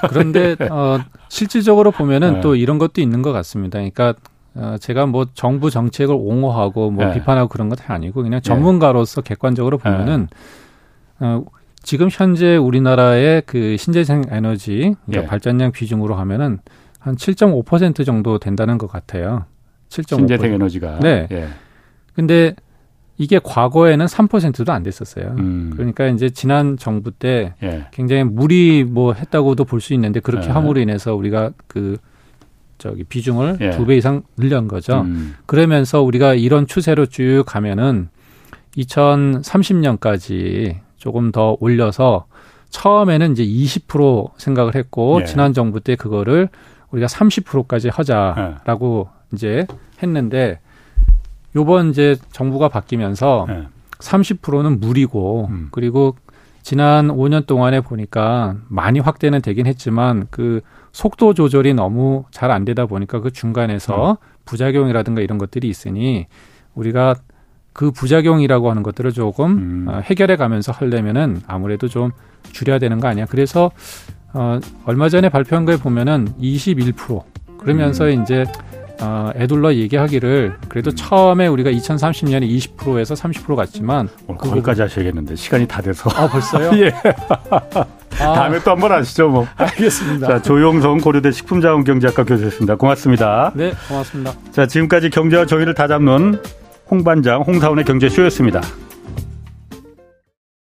그런데 어 실질적으로 보면은 네. 또 이런 것도 있는 것 같습니다. 그러니까 어 제가 뭐 정부 정책을 옹호하고 뭐 네. 비판하고 그런 것도 아니고 그냥 네. 전문가로서 객관적으로 보면은 네. 어 지금 현재 우리나라의 그 신재생 에너지 그러니까 예. 발전량 비중으로 하면은 한 7.5% 정도 된다는 것 같아요. 7.5%. 신재생 에너지가. 네. 예. 근데 이게 과거에는 3%도 안 됐었어요. 음. 그러니까 이제 지난 정부 때 예. 굉장히 무리 뭐 했다고도 볼 수 있는데 그렇게 예. 함으로 인해서 우리가 그 저기 비중을 예. 두배 이상 늘린 거죠. 음. 그러면서 우리가 이런 추세로 쭉 가면은 2030년까지 조금 더 올려서 처음에는 이제 20% 생각을 했고 예. 지난 정부 때 그거를 우리가 30%까지 하자라고 예. 이제 했는데 요번 이제 정부가 바뀌면서 네. 30%는 무리고 음. 그리고 지난 5년 동안에 보니까 많이 확대는 되긴 했지만 그 속도 조절이 너무 잘 안 되다 보니까 그 중간에서 음. 부작용이라든가 이런 것들이 있으니 우리가 그 부작용이라고 하는 것들을 조금 음. 어, 해결해 가면서 하려면은 아무래도 좀 줄여야 되는 거 아니야. 그래서 어 얼마 전에 발표한 거에 보면은 21% 그러면서 음. 이제 어, 애둘러 얘기하기를 그래도 처음에 우리가 2030년에 20%에서 30% 갔지만 오늘 거기까지 하셔야겠는데 시간이 다 돼서 아 벌써요? 예. 아. 다음에 또 한 번 하시죠 뭐. 알겠습니다. 자 조용성 고려대 식품자원경제학과 교수였습니다. 고맙습니다. 네, 고맙습니다. 자 지금까지 경제와 정의를 다잡는 홍반장 홍사원의 경제쇼였습니다.